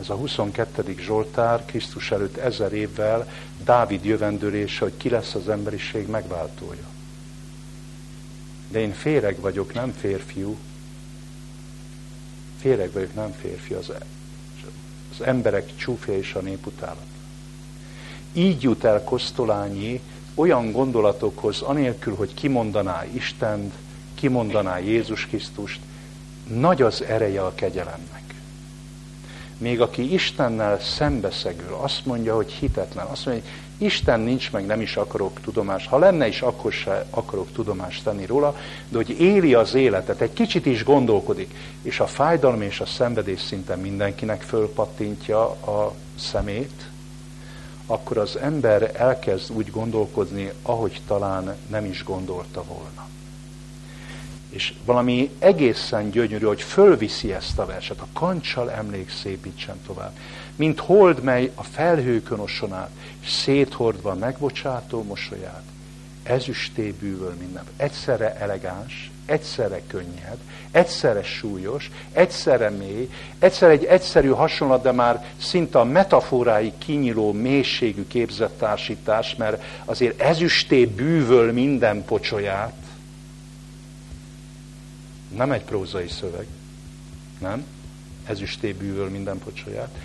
Ez a 22. Zsoltár Krisztus előtt ezer évvel Dávid jövendőlése, hogy ki lesz az emberiség megváltója. De én féreg vagyok, nem férfiú. Féreg vagyok, nem férfi. Az, az emberek csúfja és a nép utálat. Így jut el Kosztolányi olyan gondolatokhoz, anélkül, hogy kimondaná Istent, kimondaná Jézus Krisztust, nagy az ereje a kegyelemnek. Még aki Istennel szembeszegül, azt mondja, hogy hitetlen, azt mondja, hogy Isten nincs, meg nem is akarok tudomást. Ha lenne is, akkor se akarok tudomást tenni róla, de hogy éli az életet, egy kicsit is gondolkodik, és a fájdalom és a szenvedés szinten mindenkinek fölpattintja a szemét, akkor az ember elkezd úgy gondolkodni, ahogy talán nem is gondolta volna. És valami egészen gyönyörű, hogy fölviszi ezt a verset, a kancsal emlék szépítsen tovább. Mint hold, mely a felhőkön oson át, és széthordva megbocsátó mosolyát, ezüsté bűvöl minden. Egyszerre elegáns, egyszerre könnyed, egyszerre súlyos, egyszerre mély, egyszerre egy egyszerű hasonlat, de már szinte a metaforái kinyiló mélységű képzettársítás, mert azért ezüsté bűvöl minden pocsolyát. Nem egy prózai szöveg, nem? Ezüsté bűvöl minden pocsolyát.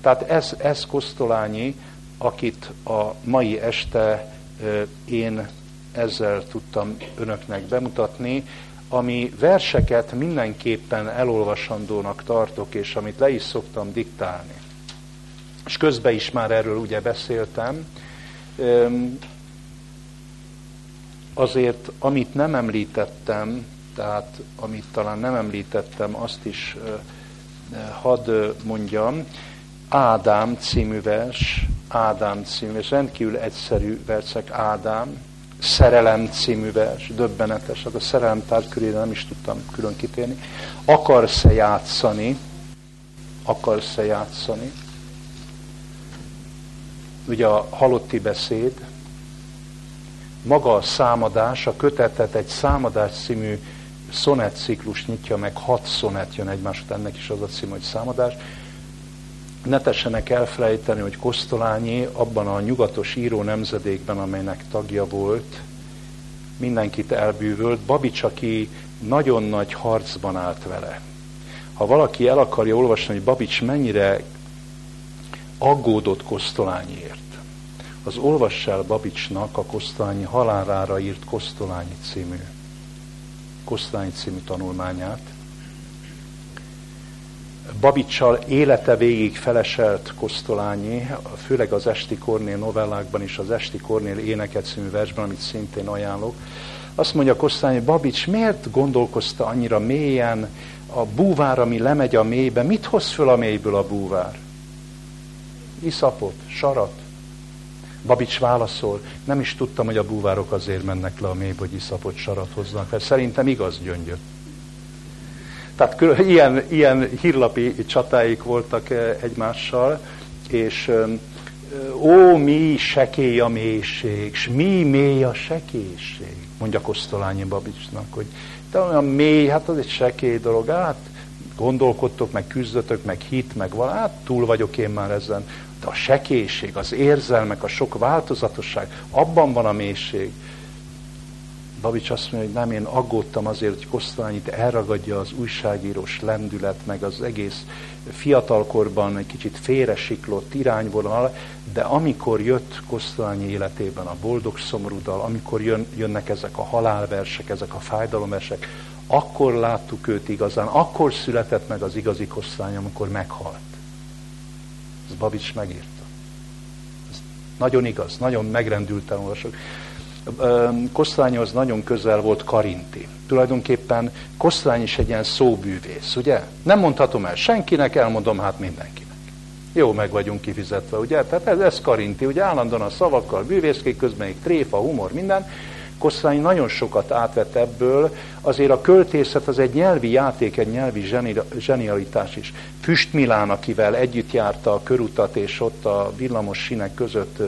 Tehát ez, ez Kosztolányi, akit a mai este én ezzel tudtam önöknek bemutatni, ami verseket mindenképpen elolvasandónak tartok, és amit le is szoktam diktálni. És közben is már erről ugye beszéltem. Azért, amit nem említettem, tehát amit talán nem említettem, azt is hadd mondjam, Ádám című vers, Ádám című vers, rendkívül egyszerű versek, Ádám, Szerelem című vers, döbbenetes, hát a szerelem körére nem is tudtam külön kitérni. Akarsz-e játszani? Akarsz-e játszani? Ugye a halotti beszéd, maga a számadás, a kötetet egy számadás című szonett ciklus nyitja meg, hat szonett jön egymás után, ennek is az a cím, hogy számadás, ne tessenek elfelejteni, hogy Kosztolányi abban a nyugatos író nemzedékben, amelynek tagja volt, mindenkit elbűvölt, Babics, aki nagyon nagy harcban állt vele. Ha valaki el akarja olvasni, hogy Babics mennyire aggódott Kosztolányiért, az olvassa el Babicsnak a Kosztolányi halálára írt Kosztolányi című, Kosztolányi című tanulmányát, Babicsal élete végig feleselt Kosztolányi, főleg az Esti Kornél novellákban és az Esti Kornél éneket című versben, amit szintén ajánlok. Azt mondja Kosztolányi, Babics miért gondolkozta annyira mélyen a búvár, ami lemegy a mélybe, mit hoz föl a mélyből a búvár? Iszapot, sarat. Babics válaszol, nem is tudtam, hogy a búvárok azért mennek le a mélybe, hogy iszapot, sarat hoznak, mert szerintem igaz gyöngyöt. Tehát ilyen, ilyen hírlapi csatáik voltak eh, egymással, és eh, ó, mi sekély a mélység, s mi mély a sekélység, mondja Kosztolányi Babicsnak, hogy de olyan mély, hát az egy sekély dolog, hát gondolkodtok, meg küzdötök, meg hit, meg valami, hát túl vagyok én már ezen. De a sekélység, az érzelmek, a sok változatosság, abban van a mélység. Babics azt mondja, hogy nem, én aggódtam azért, hogy Kosztolányit elragadja az újságírós lendület, meg az egész fiatalkorban egy kicsit félresiklott irányvonal, de amikor jött Kosztolányi életében a boldog szomorúdal, amikor jön, jönnek ezek a halálversek, ezek a fájdalomversek, akkor láttuk őt igazán, akkor született meg az igazi Kosztolány, amikor meghalt. Ez Babics megírta. Ez nagyon igaz, nagyon megrendülten olvasok. Kosztolányhoz nagyon közel volt Karinti. Tulajdonképpen Kosztolány is egy ilyen szóbűvész, ugye? Nem mondhatom el senkinek, elmondom hát mindenkinek. Jó, meg vagyunk kifizetve, ugye? Tehát ez, ez Karinti, ugye állandóan a szavakkal bűvészkék, közben egy tréfa, humor, minden, Kosztolányi nagyon sokat átvett ebből, azért a költészet az egy nyelvi játék, egy nyelvi zsenialitás is. Füst Milán, akivel együtt járta a körutat, és ott a villamos sinek között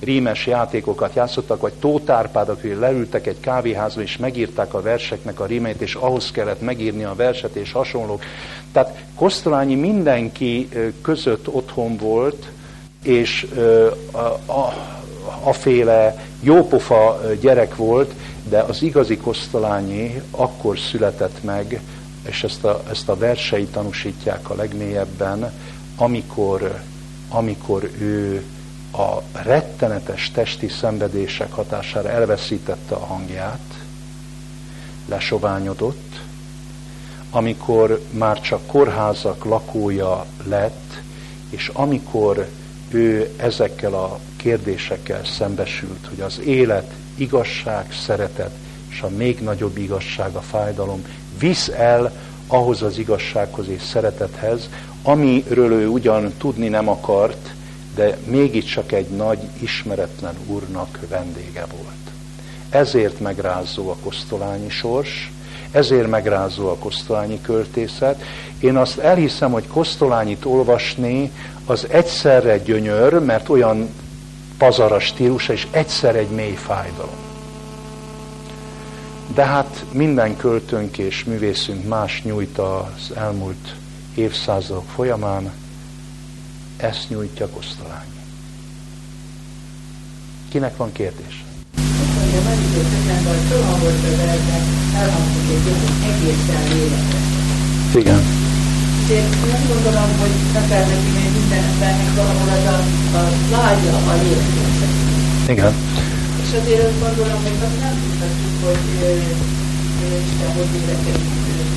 rímes játékokat játszottak, vagy Tótárpád, akik leültek egy kávéházba, és megírták a verseknek a rímeit, és ahhoz kellett megírni a verset, és hasonlók. Tehát Kosztolányi mindenki között otthon volt, és a, a, aféle jópofa gyerek volt, de az igazi Kosztolányi akkor született meg, és ezt a, ezt a versei tanúsítják a legmélyebben, amikor, amikor ő a rettenetes testi szenvedések hatására elveszítette a hangját, lesoványodott, amikor már csak kórházak lakója lett, és amikor ő ezekkel a kérdésekkel szembesült, hogy az élet, igazság, szeretet, és a még nagyobb igazság, a fájdalom visz el ahhoz az igazsághoz és szeretethez, amiről ő ugyan tudni nem akart, de mégiscsak egy nagy, ismeretlen úrnak vendége volt. Ezért megrázó a kosztolányi sors, Ezért megrázó a kosztolányi költészet. Én azt elhiszem, hogy kosztolányit olvasni az egyszerre gyönyör, mert olyan pazara stílusa, és egyszer egy mély fájdalom. De hát minden költőnk és művészünk más nyújt az elmúlt évszázadok folyamán, ezt nyújtja Kosztolányi. Kinek van kérdés? Igen. Ezért nem gondolom, hogy akár neki még minden embernek valahol az a, a lágya a lélekében. Igen. És azért azt gondolom, hogy azt nem tudhatjuk, hogy Isten hogy vélekedik,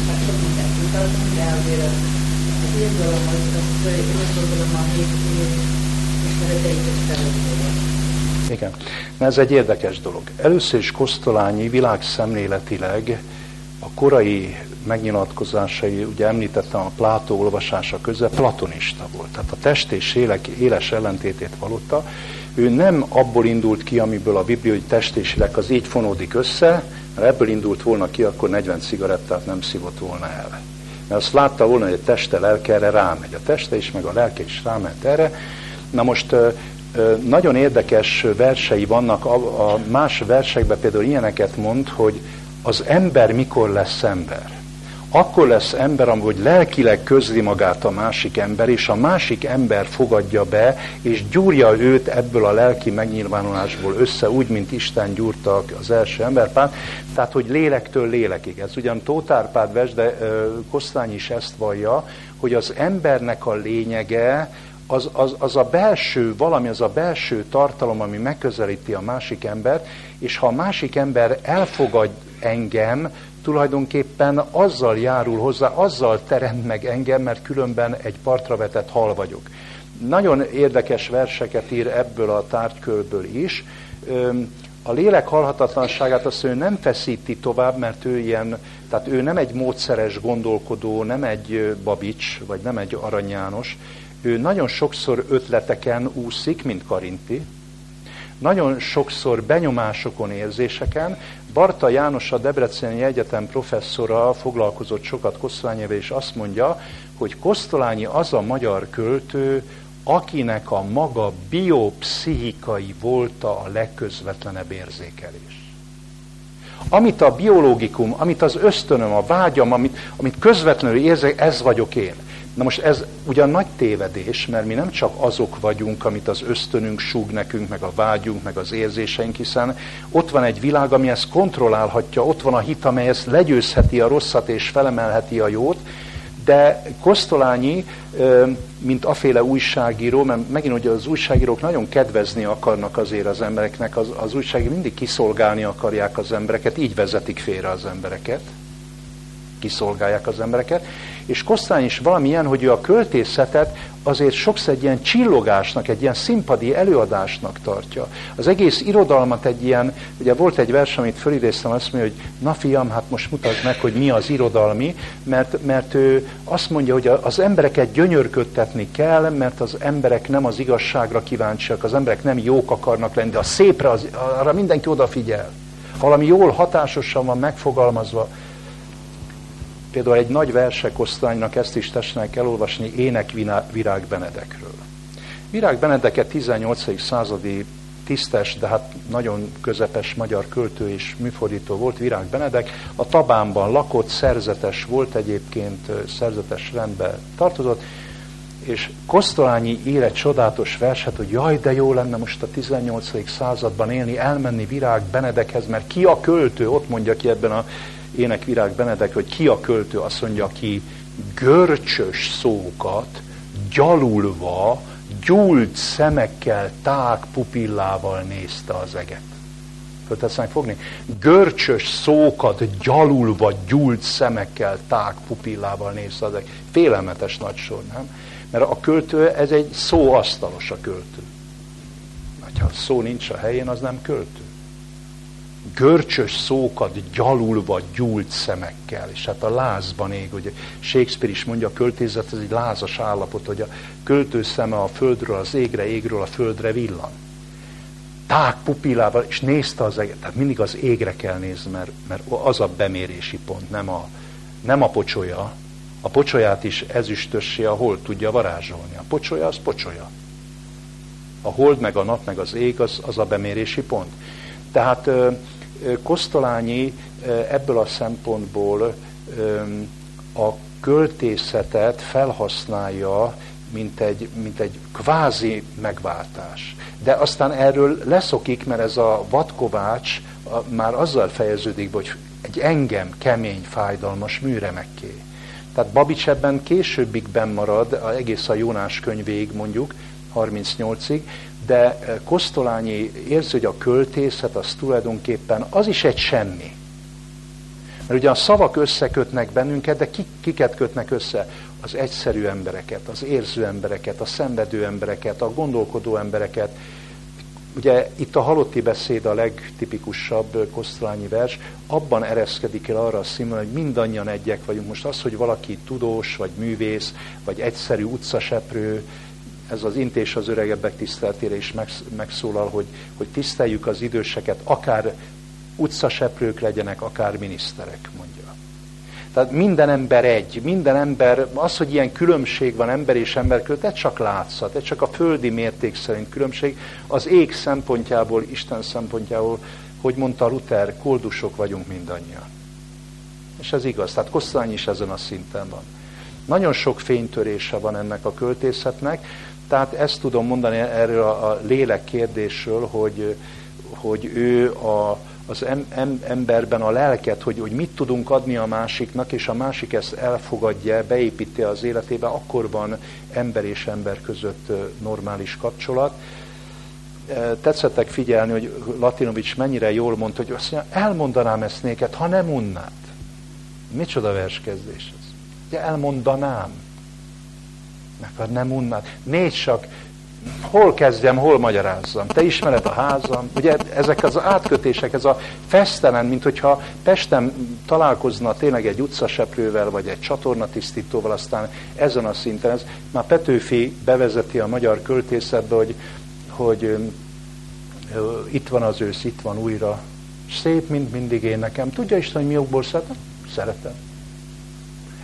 hát sok mindent tudhatunk, de azért az, az izgalom, az, az, azt gondolom, a még ismereteiket felülmúlva. Igen. Na ez egy érdekes dolog. Először is Kosztolányi világszemléletileg a korai megnyilatkozásai, ugye említettem a Plátó olvasása közben, platonista volt. Tehát a test és élek, éles ellentétét vallotta. Ő nem abból indult ki, amiből a Biblia, hogy test és élek az így fonódik össze, mert ebből indult volna ki, akkor 40 cigarettát nem szívott volna el. Mert azt látta volna, hogy a teste, lelke erre rámegy. A teste is, meg a lelke is ráment erre. Na most nagyon érdekes versei vannak, a más versekben például ilyeneket mond, hogy az ember mikor lesz ember. Akkor lesz ember, hogy lelkileg közli magát a másik ember, és a másik ember fogadja be, és gyúrja őt ebből a lelki megnyilvánulásból össze, úgy, mint Isten gyúrta az első emberpárt, tehát, hogy lélektől lélekig. Ez ugyan Tótárpád vers, de Kosztány is ezt vallja, hogy az embernek a lényege az, az, az a belső valami, az a belső tartalom, ami megközelíti a másik embert, és ha a másik ember elfogad engem, tulajdonképpen azzal járul hozzá, azzal teremt meg engem, mert különben egy partra vetett hal vagyok. Nagyon érdekes verseket ír ebből a tárgykörből is. A lélek halhatatlanságát azt ő nem feszíti tovább, mert ő ilyen, tehát ő nem egy módszeres gondolkodó, nem egy Babics, vagy nem egy Arany János, ő nagyon sokszor ötleteken úszik, mint Karinti, nagyon sokszor benyomásokon, érzéseken. Barta János, a Debreceni Egyetem professzora foglalkozott sokat Kosztolányivel, és azt mondja, hogy Kosztolányi az a magyar költő, akinek a maga biopszichikai volt a legközvetlenebb érzékelés. Amit a biológikum, amit az ösztönöm, a vágyam, amit, amit közvetlenül érzek, ez vagyok én. Na most ez ugyan nagy tévedés, mert mi nem csak azok vagyunk, amit az ösztönünk súg nekünk, meg a vágyunk, meg az érzéseink, hiszen ott van egy világ, ami ezt kontrollálhatja, ott van a hit, amely ezt legyőzheti a rosszat és felemelheti a jót, de Kosztolányi, mint aféle újságíró, mert megint ugye az újságírók nagyon kedvezni akarnak azért az embereknek, az, az újságírók mindig kiszolgálni akarják az embereket, így vezetik félre az embereket, kiszolgálják az embereket, és Kosztány is valamilyen, hogy ő a költészetet azért sokszor egy ilyen csillogásnak, egy ilyen színpadi előadásnak tartja. Az egész irodalmat egy ilyen, ugye volt egy vers, amit fölidéztem, azt mondja, hogy na fiam, hát most mutasd meg, hogy mi az irodalmi, mert, mert ő azt mondja, hogy az embereket gyönyörködtetni kell, mert az emberek nem az igazságra kíváncsiak, az emberek nem jók akarnak lenni, de a szépre, az, arra mindenki odafigyel. Valami jól hatásosan van megfogalmazva, Például egy nagy versekosztánynak ezt is tessenek elolvasni Ének Virág Benedekről. Virág Benedeket 18. századi tisztes, de hát nagyon közepes magyar költő és műfordító volt, Virág Benedek. A Tabánban lakott, szerzetes volt egyébként, szerzetes rendbe tartozott, és Kosztolányi ír egy csodálatos verset, hogy jaj, de jó lenne most a 18. században élni, elmenni Virág Benedekhez, mert ki a költő, ott mondja ki ebben a Énekvirág Benedek, hogy ki a költő, azt mondja, ki görcsös szókat gyalulva, gyúlt szemekkel, tág pupillával nézte az eget. Föl fogni? Görcsös szókat gyalulva, gyúlt szemekkel, tág pupillával nézte az eget. Félelmetes nagy sor, nem? Mert a költő, ez egy szóasztalos a költő. Ha szó nincs a helyén, az nem költő görcsös szókat gyalulva gyúlt szemekkel, és hát a lázban ég, hogy Shakespeare is mondja, a költészet ez egy lázas állapot, hogy a költő szeme a földről az égre, égről a földre villan. tág pupillával, és nézte az eget. Tehát mindig az égre kell nézni, mert, mert az a bemérési pont, nem a, nem a pocsolya. A pocsolyát is ezüstössé a hold tudja varázsolni. A pocsolya az pocsolya. A hold, meg a nap, meg az ég, az, az a bemérési pont. Tehát Kosztolányi ebből a szempontból a költészetet felhasználja, mint egy, mint egy kvázi megváltás. De aztán erről leszokik, mert ez a vadkovács már azzal fejeződik, hogy egy engem kemény, fájdalmas műremekké. Tehát Babics ebben későbbig marad, egész a Jónás könyvéig mondjuk, 38-ig, de Kosztolányi érzi, hogy a költészet az tulajdonképpen az is egy semmi. Mert ugye a szavak összekötnek bennünket, de kiket kötnek össze? Az egyszerű embereket, az érző embereket, a szenvedő embereket, a gondolkodó embereket. Ugye itt a halotti beszéd a legtipikusabb kosztrányi vers, abban ereszkedik el arra a színvonal, hogy mindannyian egyek vagyunk. Most az, hogy valaki tudós, vagy művész, vagy egyszerű utcaseprő, ez az intés az öregebbek tiszteletére is megszólal, hogy, hogy tiszteljük az időseket, akár utcaseprők legyenek, akár miniszterek, mondja. Tehát minden ember egy, minden ember, az, hogy ilyen különbség van ember és ember között, ez csak látszat, ez csak a földi mérték szerint különbség, az ég szempontjából, Isten szempontjából, hogy mondta Luther, koldusok vagyunk mindannyian. És ez igaz, tehát Kosztolányi is ezen a szinten van. Nagyon sok fénytörése van ennek a költészetnek, tehát ezt tudom mondani erről a lélek kérdésről, hogy, hogy ő a, az em, em, emberben a lelket, hogy, hogy mit tudunk adni a másiknak, és a másik ezt elfogadja, beépíti az életébe, akkor van ember és ember között normális kapcsolat. Tetszettek figyelni, hogy Latinovics mennyire jól mondta, hogy azt mondja, elmondanám ezt néked, ha nem unnád. Micsoda verskezdés ez? Ugye elmondanám. Mert nem unnád. Négy csak hol kezdjem, hol magyarázzam. Te ismered a házam. Ugye ezek az átkötések, ez a fesztelen, mint hogyha Pesten találkozna tényleg egy utcaseprővel, vagy egy csatornatisztítóval, aztán ezen a szinten. Ez már Petőfi bevezeti a magyar költészetbe, hogy, hogy itt van az ősz, itt van újra. Szép, mint mindig én nekem. Tudja Isten, hogy mi okból szeretem? Szeretem.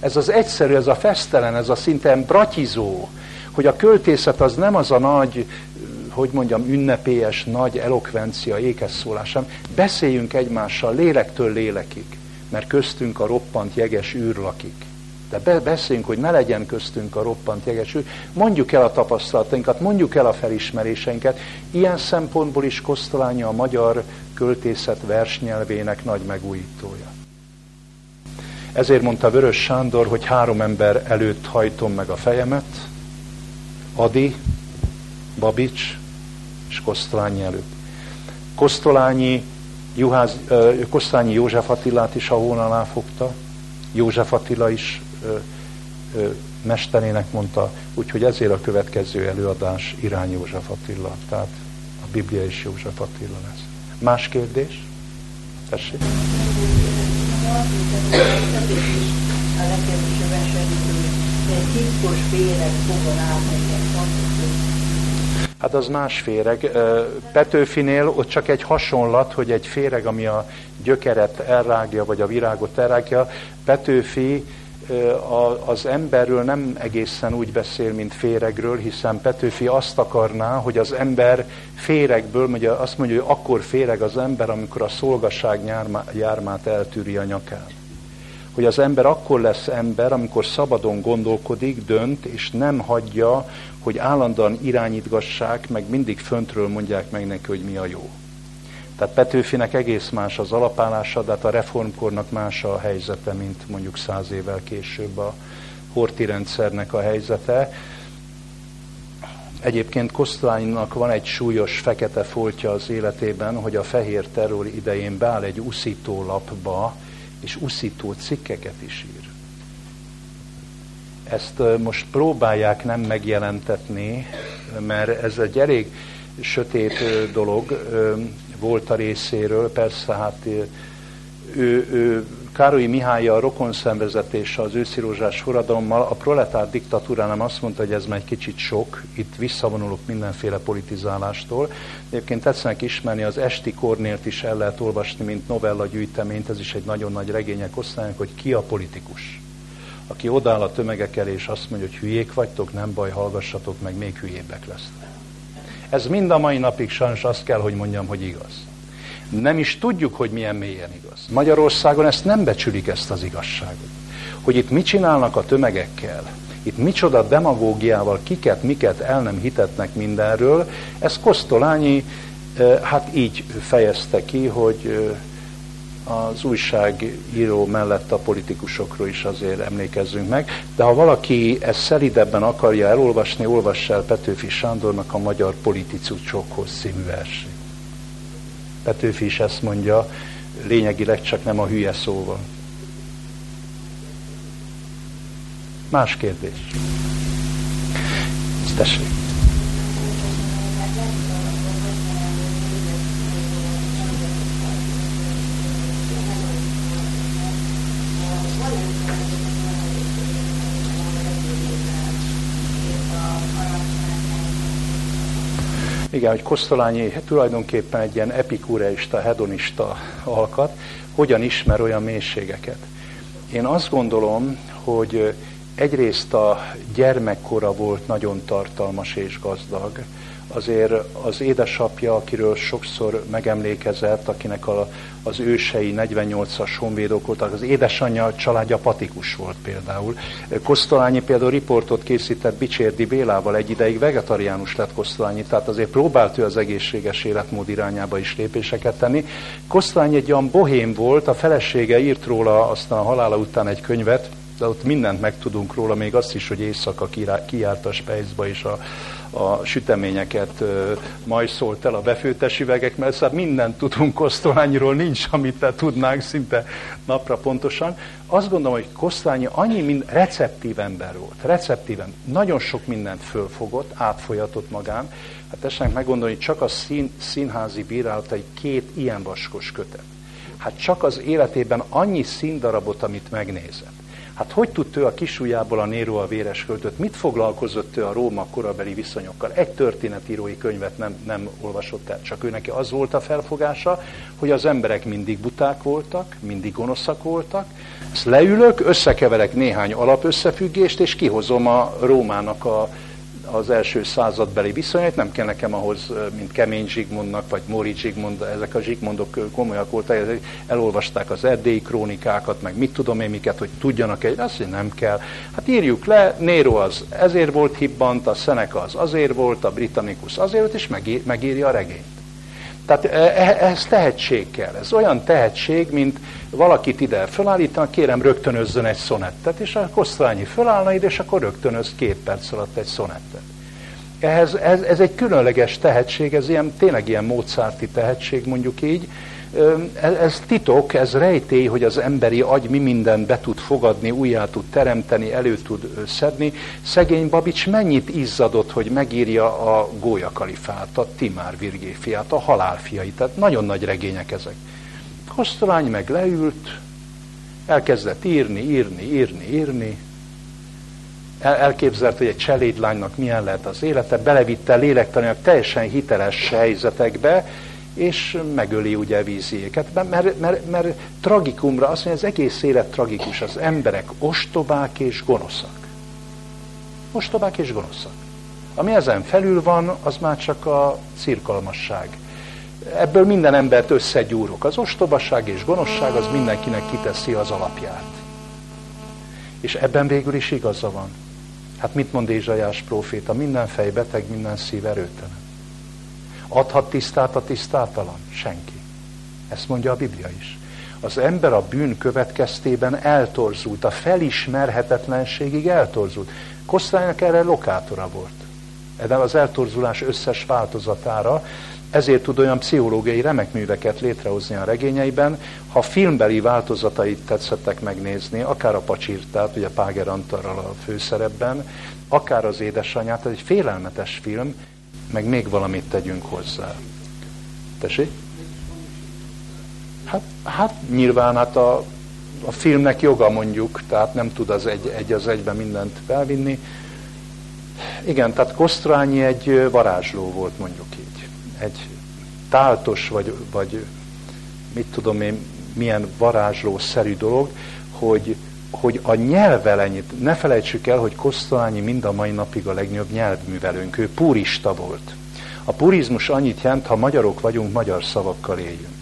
Ez az egyszerű, ez a fesztelen, ez a szinten bratizó, hogy a költészet az nem az a nagy, hogy mondjam, ünnepélyes, nagy elokvencia, ékes szólás, hanem beszéljünk egymással lélektől lélekig, mert köztünk a roppant jeges űr lakik. De be, beszéljünk, hogy ne legyen köztünk a roppant jeges űr. Mondjuk el a tapasztalatainkat, mondjuk el a felismeréseinket. Ilyen szempontból is Kosztolányi a magyar költészet versnyelvének nagy megújítója. Ezért mondta Vörös Sándor, hogy három ember előtt hajtom meg a fejemet, Adi, Babics és Kosztolányi előtt. Kosztolányi, Juház, Kosztolányi József Attilát is a hón fogta, József Attila is ö, ö, mesterének mondta, úgyhogy ezért a következő előadás irány József Attila, tehát a Biblia is József Attila lesz. Más kérdés? Tessék. A Hát az más féreg. Petőfinél ott csak egy hasonlat, hogy egy féreg, ami a gyökeret elrágja, vagy a virágot elrágja. Petőfi az emberről nem egészen úgy beszél, mint féregről, hiszen Petőfi azt akarná, hogy az ember féregből, ugye azt mondja, hogy akkor féreg az ember, amikor a szolgaság jármát eltűri a nyakán hogy az ember akkor lesz ember, amikor szabadon gondolkodik, dönt, és nem hagyja, hogy állandóan irányítgassák, meg mindig föntről mondják meg neki, hogy mi a jó. Tehát Petőfinek egész más az alapállása, de hát a reformkornak más a helyzete, mint mondjuk száz évvel később a horti rendszernek a helyzete. Egyébként Kosztolánynak van egy súlyos fekete foltja az életében, hogy a fehér terror idején beáll egy uszító lapba, és uszító cikkeket is ír. Ezt most próbálják nem megjelentetni, mert ez egy elég sötét dolog volt a részéről, persze hát ő, ő Károly Mihály a rokon szemvezetése az őszirózsás forradalommal a proletár diktatúránál azt mondta, hogy ez már egy kicsit sok, itt visszavonulok mindenféle politizálástól. Egyébként tetszenek ismerni, az Esti Kornélt is el lehet olvasni, mint novella gyűjteményt, ez is egy nagyon nagy regények osztálynak, hogy ki a politikus. Aki odáll a tömegek elé, és azt mondja, hogy hülyék vagytok, nem baj, hallgassatok meg, még hülyébbek lesznek. Ez mind a mai napig sajnos azt kell, hogy mondjam, hogy igaz nem is tudjuk, hogy milyen mélyen igaz. Magyarországon ezt nem becsülik ezt az igazságot. Hogy itt mit csinálnak a tömegekkel, itt micsoda demagógiával kiket, miket el nem hitetnek mindenről, ez Kosztolányi hát így fejezte ki, hogy az újságíró mellett a politikusokról is azért emlékezzünk meg, de ha valaki ezt szelidebben akarja elolvasni, olvassa el Petőfi Sándornak a Magyar Politicusokhoz című versét. Petőfi is ezt mondja, lényegileg csak nem a hülye szóval. Más kérdés. Tessék. Igen, hogy Kosztolányi tulajdonképpen egy ilyen epikureista, hedonista alkat, hogyan ismer olyan mélységeket. Én azt gondolom, hogy egyrészt a gyermekkora volt nagyon tartalmas és gazdag, azért az édesapja, akiről sokszor megemlékezett, akinek a, az ősei 48-as honvédok voltak, az édesanyja családja patikus volt például. Kosztolányi például riportot készített Bicsérdi Bélával, egy ideig vegetariánus lett Kosztolányi, tehát azért próbált ő az egészséges életmód irányába is lépéseket tenni. Kosztolányi egy olyan bohém volt, a felesége írt róla aztán a halála után egy könyvet, de ott mindent megtudunk róla, még azt is, hogy éjszaka kijárt a Spejzba, és a, a süteményeket majd szólt el a befőttes üvegek, mert szóval mindent tudunk Kosztolányiról, nincs, amit te tudnánk szinte napra pontosan. Azt gondolom, hogy Kosztolányi annyi mind receptív ember volt, receptíven, nagyon sok mindent fölfogott, átfolyatott magán. Hát tessenek meggondolni, csak a szín, színházi bírálat egy két ilyen vaskos kötet. Hát csak az életében annyi színdarabot, amit megnézett Hát hogy tudta ő a kisujjából a Néró a véres költött? Mit foglalkozott ő a Róma korabeli viszonyokkal? Egy történetírói könyvet nem, nem olvasott el, csak ő neki az volt a felfogása, hogy az emberek mindig buták voltak, mindig gonoszak voltak. Ezt leülök, összekeverek néhány alapösszefüggést, és kihozom a Rómának a, az első századbeli viszonyait, nem kell nekem ahhoz, mint Kemény Zsigmondnak, vagy Mori Zsigmond, ezek a Zsigmondok komolyak voltak, elolvasták az erdélyi krónikákat, meg mit tudom én miket, hogy tudjanak egy, azt, hogy nem kell. Hát írjuk le, Nero az ezért volt hibbant, a Seneca az azért volt, a Britannicus azért volt, és megír, megírja a regényt. Tehát ez tehetség kell. Ez olyan tehetség, mint valakit ide fölállítanak, kérem rögtönözzön egy szonettet, és a Kosztolányi fölállna ide, és akkor rögtönöz két perc alatt egy szonettet. Ehhez, ez, ez egy különleges tehetség, ez ilyen, tényleg ilyen Mozarti tehetség, mondjuk így. Ez, ez titok, ez rejtély, hogy az emberi agy mi mindent be tud fogadni, újjá tud teremteni, elő tud szedni. Szegény Babics mennyit izzadott, hogy megírja a Gólyakalifát, a Timár Virgéfiát, a halálfiait. Tehát nagyon nagy regények ezek. Kosztolány meg leült, elkezdett írni, írni, írni, írni, El, elképzelt, hogy egy cselédlánynak milyen lehet az élete, belevitte lélektanilag teljesen hiteles helyzetekbe, és megöli ugye víziéket, mert, mert, mert tragikumra azt mondja, az egész élet tragikus, az emberek ostobák és gonoszak. Ostobák és gonoszak. Ami ezen felül van, az már csak a cirkalmasság ebből minden embert összegyúrok. Az ostobaság és gonoszság az mindenkinek kiteszi az alapját. És ebben végül is igaza van. Hát mit mond Ézsajás próféta? Minden fej beteg, minden szív erőtelen. Adhat tisztát a tisztátalan? Senki. Ezt mondja a Biblia is. Az ember a bűn következtében eltorzult, a felismerhetetlenségig eltorzult. Kosztánynak erre lokátora volt. Ebben az eltorzulás összes változatára, ezért tud olyan pszichológiai remek műveket létrehozni a regényeiben. Ha filmbeli változatait tetszettek megnézni, akár a Pacsirtát, ugye Páger Antarral a főszerepben, akár az édesanyját, ez egy félelmetes film, meg még valamit tegyünk hozzá. Tessék? Hát, hát nyilván hát a a filmnek joga mondjuk, tehát nem tud az egy, egy az egyben mindent felvinni. Igen, tehát Kosztrányi egy varázsló volt mondjuk így. Egy táltos, vagy, vagy mit tudom én, milyen varázslószerű dolog, hogy, hogy a nyelvvel ennyit, ne felejtsük el, hogy Kosztolányi mind a mai napig a legnagyobb nyelvművelőnk, ő purista volt. A purizmus annyit jelent, ha magyarok vagyunk, magyar szavakkal éljünk.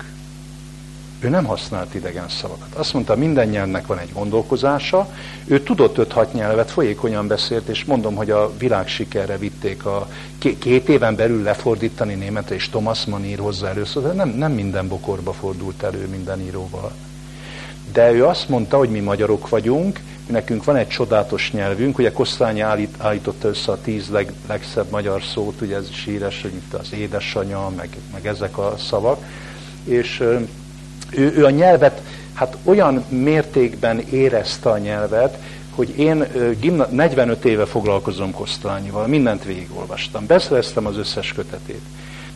Ő nem használt idegen szavakat. Azt mondta, minden nyelvnek van egy gondolkozása. Ő tudott 5-6 nyelvet, folyékonyan beszélt, és mondom, hogy a világ sikerre vitték a két éven belül lefordítani németre, és Thomas Mann ír hozzá először, de nem, nem minden bokorba fordult elő minden íróval. De ő azt mondta, hogy mi magyarok vagyunk, nekünk van egy csodálatos nyelvünk, ugye Kosztányi állít, állította össze a tíz leg, legszebb magyar szót, ugye ez síres, mint az édesanyja, meg, meg ezek a szavak, és ő, ő a nyelvet, hát olyan mértékben érezte a nyelvet, hogy én gimna, 45 éve foglalkozom Kosztolányival, mindent végigolvastam, beszereztem az összes kötetét.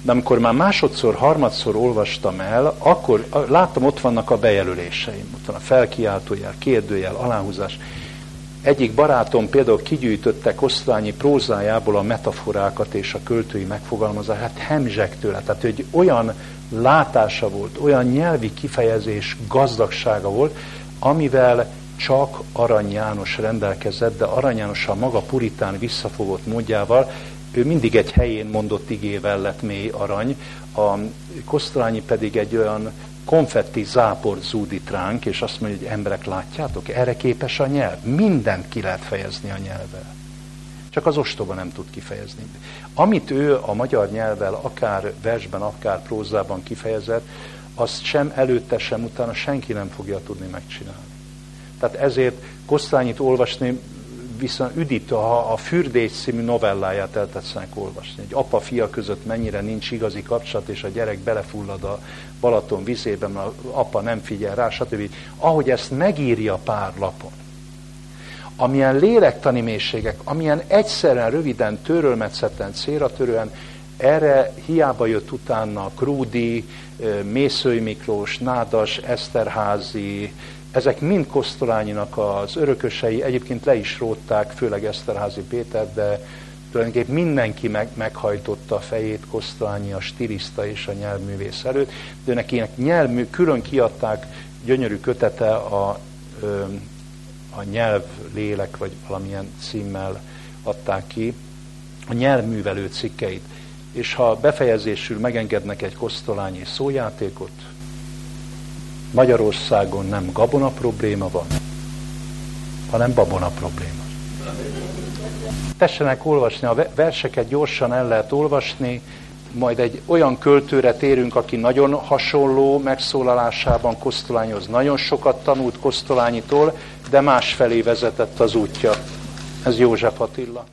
De amikor már másodszor, harmadszor olvastam el, akkor láttam, ott vannak a bejelöléseim. Ott van a felkiáltójel, kérdőjel, aláhúzás. Egyik barátom például kigyűjtötte Kosztolányi prózájából a metaforákat és a költői megfogalmazást, hát hemzsek. Tehát, hogy olyan látása volt, olyan nyelvi kifejezés gazdagsága volt, amivel csak Arany János rendelkezett, de Arany János a maga puritán visszafogott módjával, ő mindig egy helyén mondott igével lett mély arany, a Kosztolányi pedig egy olyan konfetti záport zúdít ránk, és azt mondja, hogy emberek látjátok, erre képes a nyelv. Mindent ki lehet fejezni a nyelvvel. Csak az ostoba nem tud kifejezni. Amit ő a magyar nyelvvel akár versben, akár prózában kifejezett, azt sem előtte, sem utána senki nem fogja tudni megcsinálni. Tehát ezért Kosztányit olvasni viszont üdítő, ha a Fürdés című novelláját eltetszenek olvasni. Egy apa-fia között mennyire nincs igazi kapcsolat, és a gyerek belefullad a Balaton vizében, mert az apa nem figyel rá, stb. Ahogy ezt megírja pár lapon, amilyen lélektani mélységek, amilyen egyszerűen, röviden, törölmetszetten, célra törően, erre hiába jött utána Krúdi, Mészői Miklós, Nádas, Eszterházi, ezek mind Kosztolányinak az örökösei, egyébként le is rótták, főleg Eszterházi Péter, de tulajdonképpen mindenki meg, meghajtotta a fejét Kosztolányi, a stiliszta és a nyelvművész előtt, de neki nyelvmű, külön kiadták gyönyörű kötete a a nyelv lélek, vagy valamilyen címmel adták ki, a nyelvművelő cikkeit. És ha befejezésül megengednek egy kosztolányi szójátékot, Magyarországon nem gabona probléma van, hanem babona probléma. Tessenek olvasni, a verseket gyorsan el lehet olvasni, majd egy olyan költőre térünk, aki nagyon hasonló megszólalásában Kosztolányhoz nagyon sokat tanult Kosztolányitól, de másfelé vezetett az útja. Ez József Attila.